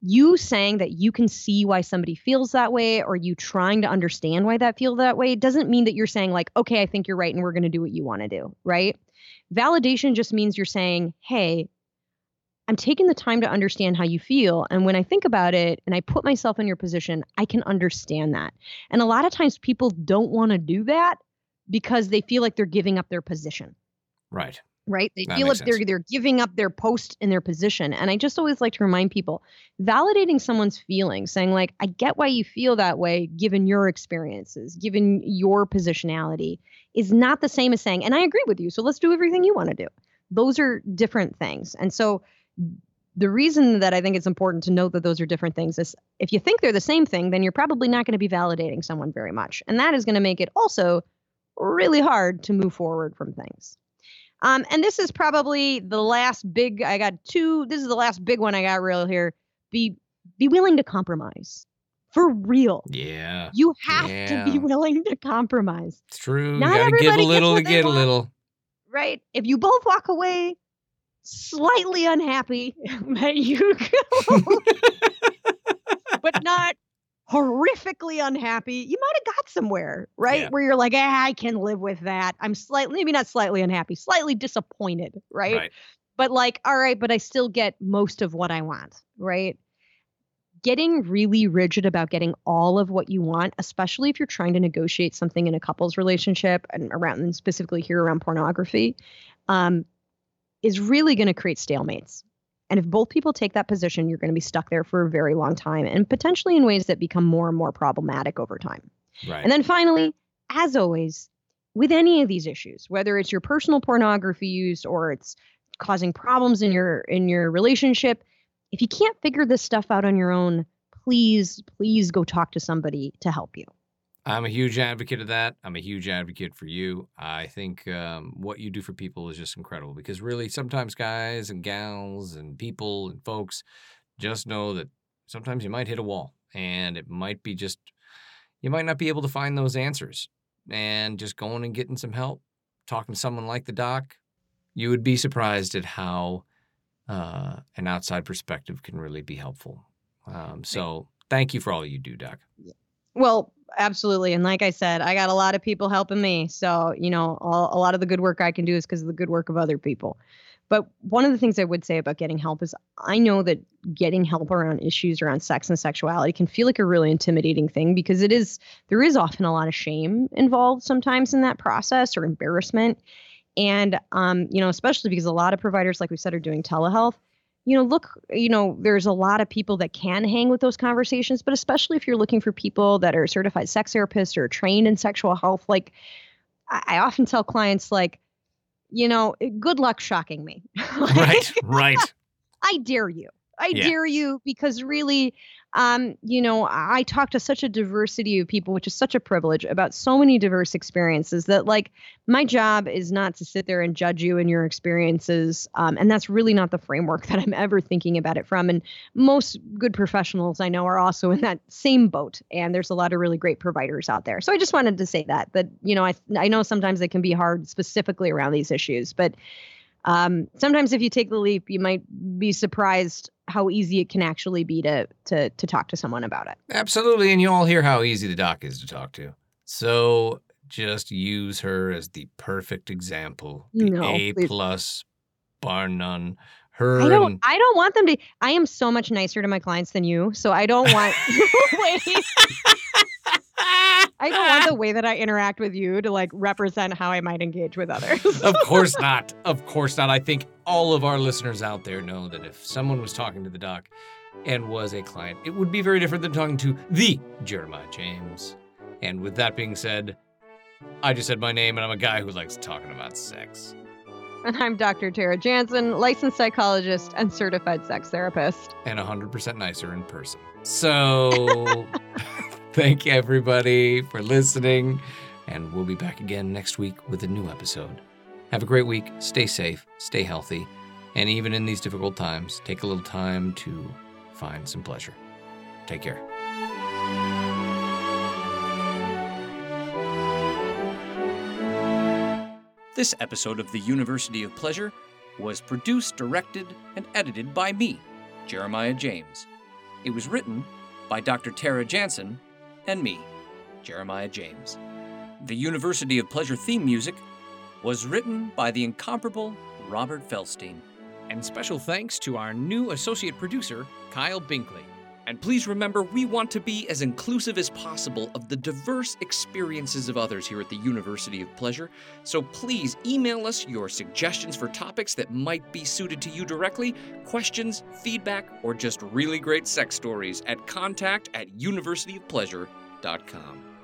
[SPEAKER 1] You saying that you can see why somebody feels that way or you trying to understand why that feel that way doesn't mean that you're saying like, okay, I think you're right and we're going to do what you want to do, right? Validation just means you're saying, hey, I'm taking the time to understand how you feel. And when I think about it and I put myself in your position, I can understand that. And a lot of times people don't want to do that because they feel like they're giving up their position,
[SPEAKER 2] right.
[SPEAKER 1] Right? They
[SPEAKER 2] That
[SPEAKER 1] feel like they're they're giving up their post and their position. And I just always like to remind people, validating someone's feelings, saying like, I get why you feel that way given your experiences, given your positionality, is not the same as saying, and I agree with you, so let's do everything you want to do. Those are different things. And so the reason that I think it's important to note that those are different things is if you think they're the same thing, then you're probably not going to be validating someone very much. And that is going to make it also really hard to move forward from things. Um, and this is probably the last big, I got two, this is the last big one I got real here. Be be willing to compromise. For real.
[SPEAKER 2] Yeah.
[SPEAKER 1] You have to be willing to compromise,
[SPEAKER 2] It's true.
[SPEAKER 1] Not
[SPEAKER 2] you gotta give a little to get a little.
[SPEAKER 1] right? If you both walk away slightly unhappy, but you go but not horrifically unhappy, you might have got somewhere, right?
[SPEAKER 2] Yeah.
[SPEAKER 1] Where you're like, ah, I can live with that. I'm slightly, maybe not slightly unhappy, slightly disappointed, right?
[SPEAKER 2] Right.
[SPEAKER 1] But like, all right, but I still get most of what I want, right? Getting really rigid about getting all of what you want, especially if you're trying to negotiate something in a couple's relationship and around, and specifically here around pornography, um, is really going to create stalemates. And if both people take that position, you're going to be stuck there for a very long time and potentially in ways that become more and more problematic over time.
[SPEAKER 2] Right.
[SPEAKER 1] And then finally, as always, with any of these issues, whether it's your personal pornography use or it's causing problems in your in your relationship, if you can't figure this stuff out on your own, please, please go talk to somebody to help you.
[SPEAKER 2] I'm a huge advocate of that. I'm a huge advocate for you. I think um, what you do for people is just incredible because really, sometimes guys and gals and people and folks just know that sometimes you might hit a wall and it might be just, you might not be able to find those answers. And just going and getting some help, talking to someone like the doc, you would be surprised at how uh, an outside perspective can really be helpful. Um, so thank you for all you do, Doc.
[SPEAKER 1] Well, absolutely. And like I said, I got a lot of people helping me. So, you know, all, a lot of the good work I can do is because of the good work of other people. But one of the things I would say about getting help is I know that getting help around issues around sex and sexuality can feel like a really intimidating thing because it is there is often a lot of shame involved sometimes in that process or embarrassment. And um, you know, especially because a lot of providers, like we said, are doing telehealth. You know, look, you know, there's a lot of people that can hang with those conversations, but especially if you're looking for people that are certified sex therapists or trained in sexual health, like I, often tell clients, like, you know, good luck shocking me.
[SPEAKER 2] right, right.
[SPEAKER 1] I dare you. I
[SPEAKER 2] Yeah.
[SPEAKER 1] dare you because really, um, you know, I talk to such a diversity of people, which is such a privilege about so many diverse experiences that, like, my job is not to sit there and judge you and your experiences. Um, and that's really not the framework that I'm ever thinking about it from. And most good professionals I know are also in that same boat. And there's a lot of really great providers out there. So I just wanted to say that, that, you know, I, I know sometimes it can be hard specifically around these issues, but um, sometimes if you take the leap, you might be surprised how easy it can actually be to to to talk to someone about it.
[SPEAKER 2] Absolutely. And you all hear how easy the doc is to talk to. So just use her as the perfect example. The
[SPEAKER 1] No,
[SPEAKER 2] A
[SPEAKER 1] please.
[SPEAKER 2] plus, bar none. Her
[SPEAKER 1] I don't
[SPEAKER 2] and
[SPEAKER 1] I don't want them to I am so much nicer to my clients than you, so I don't want Wait, I don't want the way that I interact with you to like represent how I might engage with others.
[SPEAKER 2] of course not. Of course not. I think all of our listeners out there know that if someone was talking to the doc and was a client, it would be very different than talking to the Jeremiah James. And with that being said, I just said my name and I'm a guy who likes talking about sex.
[SPEAKER 1] and I'm Dr. Tara Jansen, licensed psychologist and certified sex therapist.
[SPEAKER 2] and 100% nicer in person. So, thank everybody for listening, and we'll be back again next week with a new episode. Have a great week. Stay safe, stay healthy, and even in these difficult times, take a little time to find some pleasure. Take care.
[SPEAKER 3] This episode of the University of Pleasure was produced, directed, and edited by me, Jeremiah James. It was written by Dr. Tara Jansen and me, Jeremiah James. The University of Pleasure theme music was written by the incomparable Robert Felstein.
[SPEAKER 2] And special thanks to our new associate producer, Kyle Binkley.
[SPEAKER 3] And please remember, we want to be as inclusive as possible of the diverse experiences of others here at the University of Pleasure. So please email us your suggestions for topics that might be suited to you directly, questions, feedback, or just really great sex stories at contact at universityofpleasure.com.